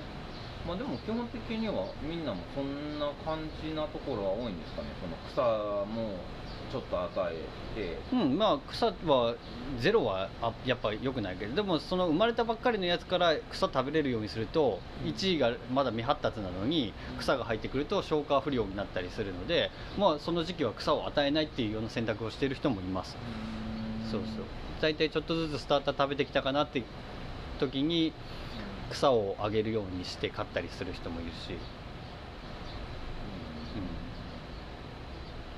まあでも基本的にはみんなもそんな感じなところは多いんですかね。その草もちょっと与えて。うんまあ草はゼロはあやっぱ良くないけどでもその生まれたばっかりのやつから草食べれるようにするとうん。1位がまだ未発達なのに草が入ってくると消化不良になったりするのでまあその時期は草を与えないっていうような選択をしている人もいます。そうそう。大体ちょっとずつスターター食べてきたかなって時に草をあげるようにして飼ったりする人もいるし、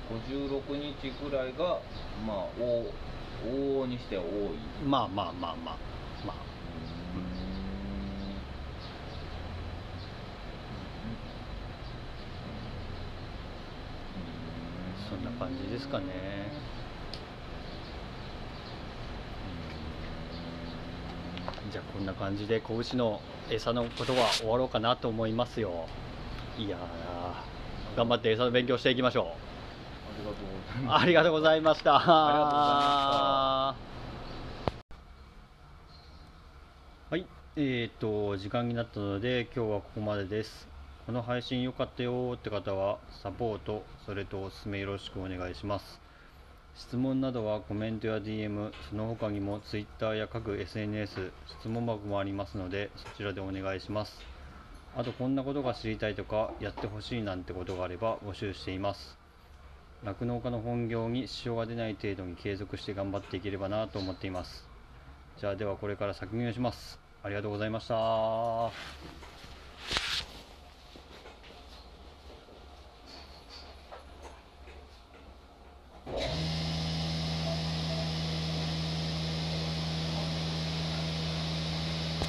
56日ぐらいがまあ往往々にしては多い。うん、まあまあまあまあ。まあ。そん。な感じですかねじゃあこんな感じで子牛の餌のことは終わろうかなと思いますよいやー頑張って餌の勉強していきましょうありがとうございますありがとうございました。はい、えっ、と時間になったので今日はここまでです。この配信良かったよって方はサポートそれとおすすめよろしくお願いします。質問などはコメントや DM、その他にも Twitter や各 SNS、質問箱もありますので、そちらでお願いします。あと、こんなことが知りたいとか、やってほしいなんてことがあれば募集しています。酪農家の本業に支障が出ない程度に継続して頑張っていければなと思っています。じゃあ、ではこれから作業します。ありがとうございました。you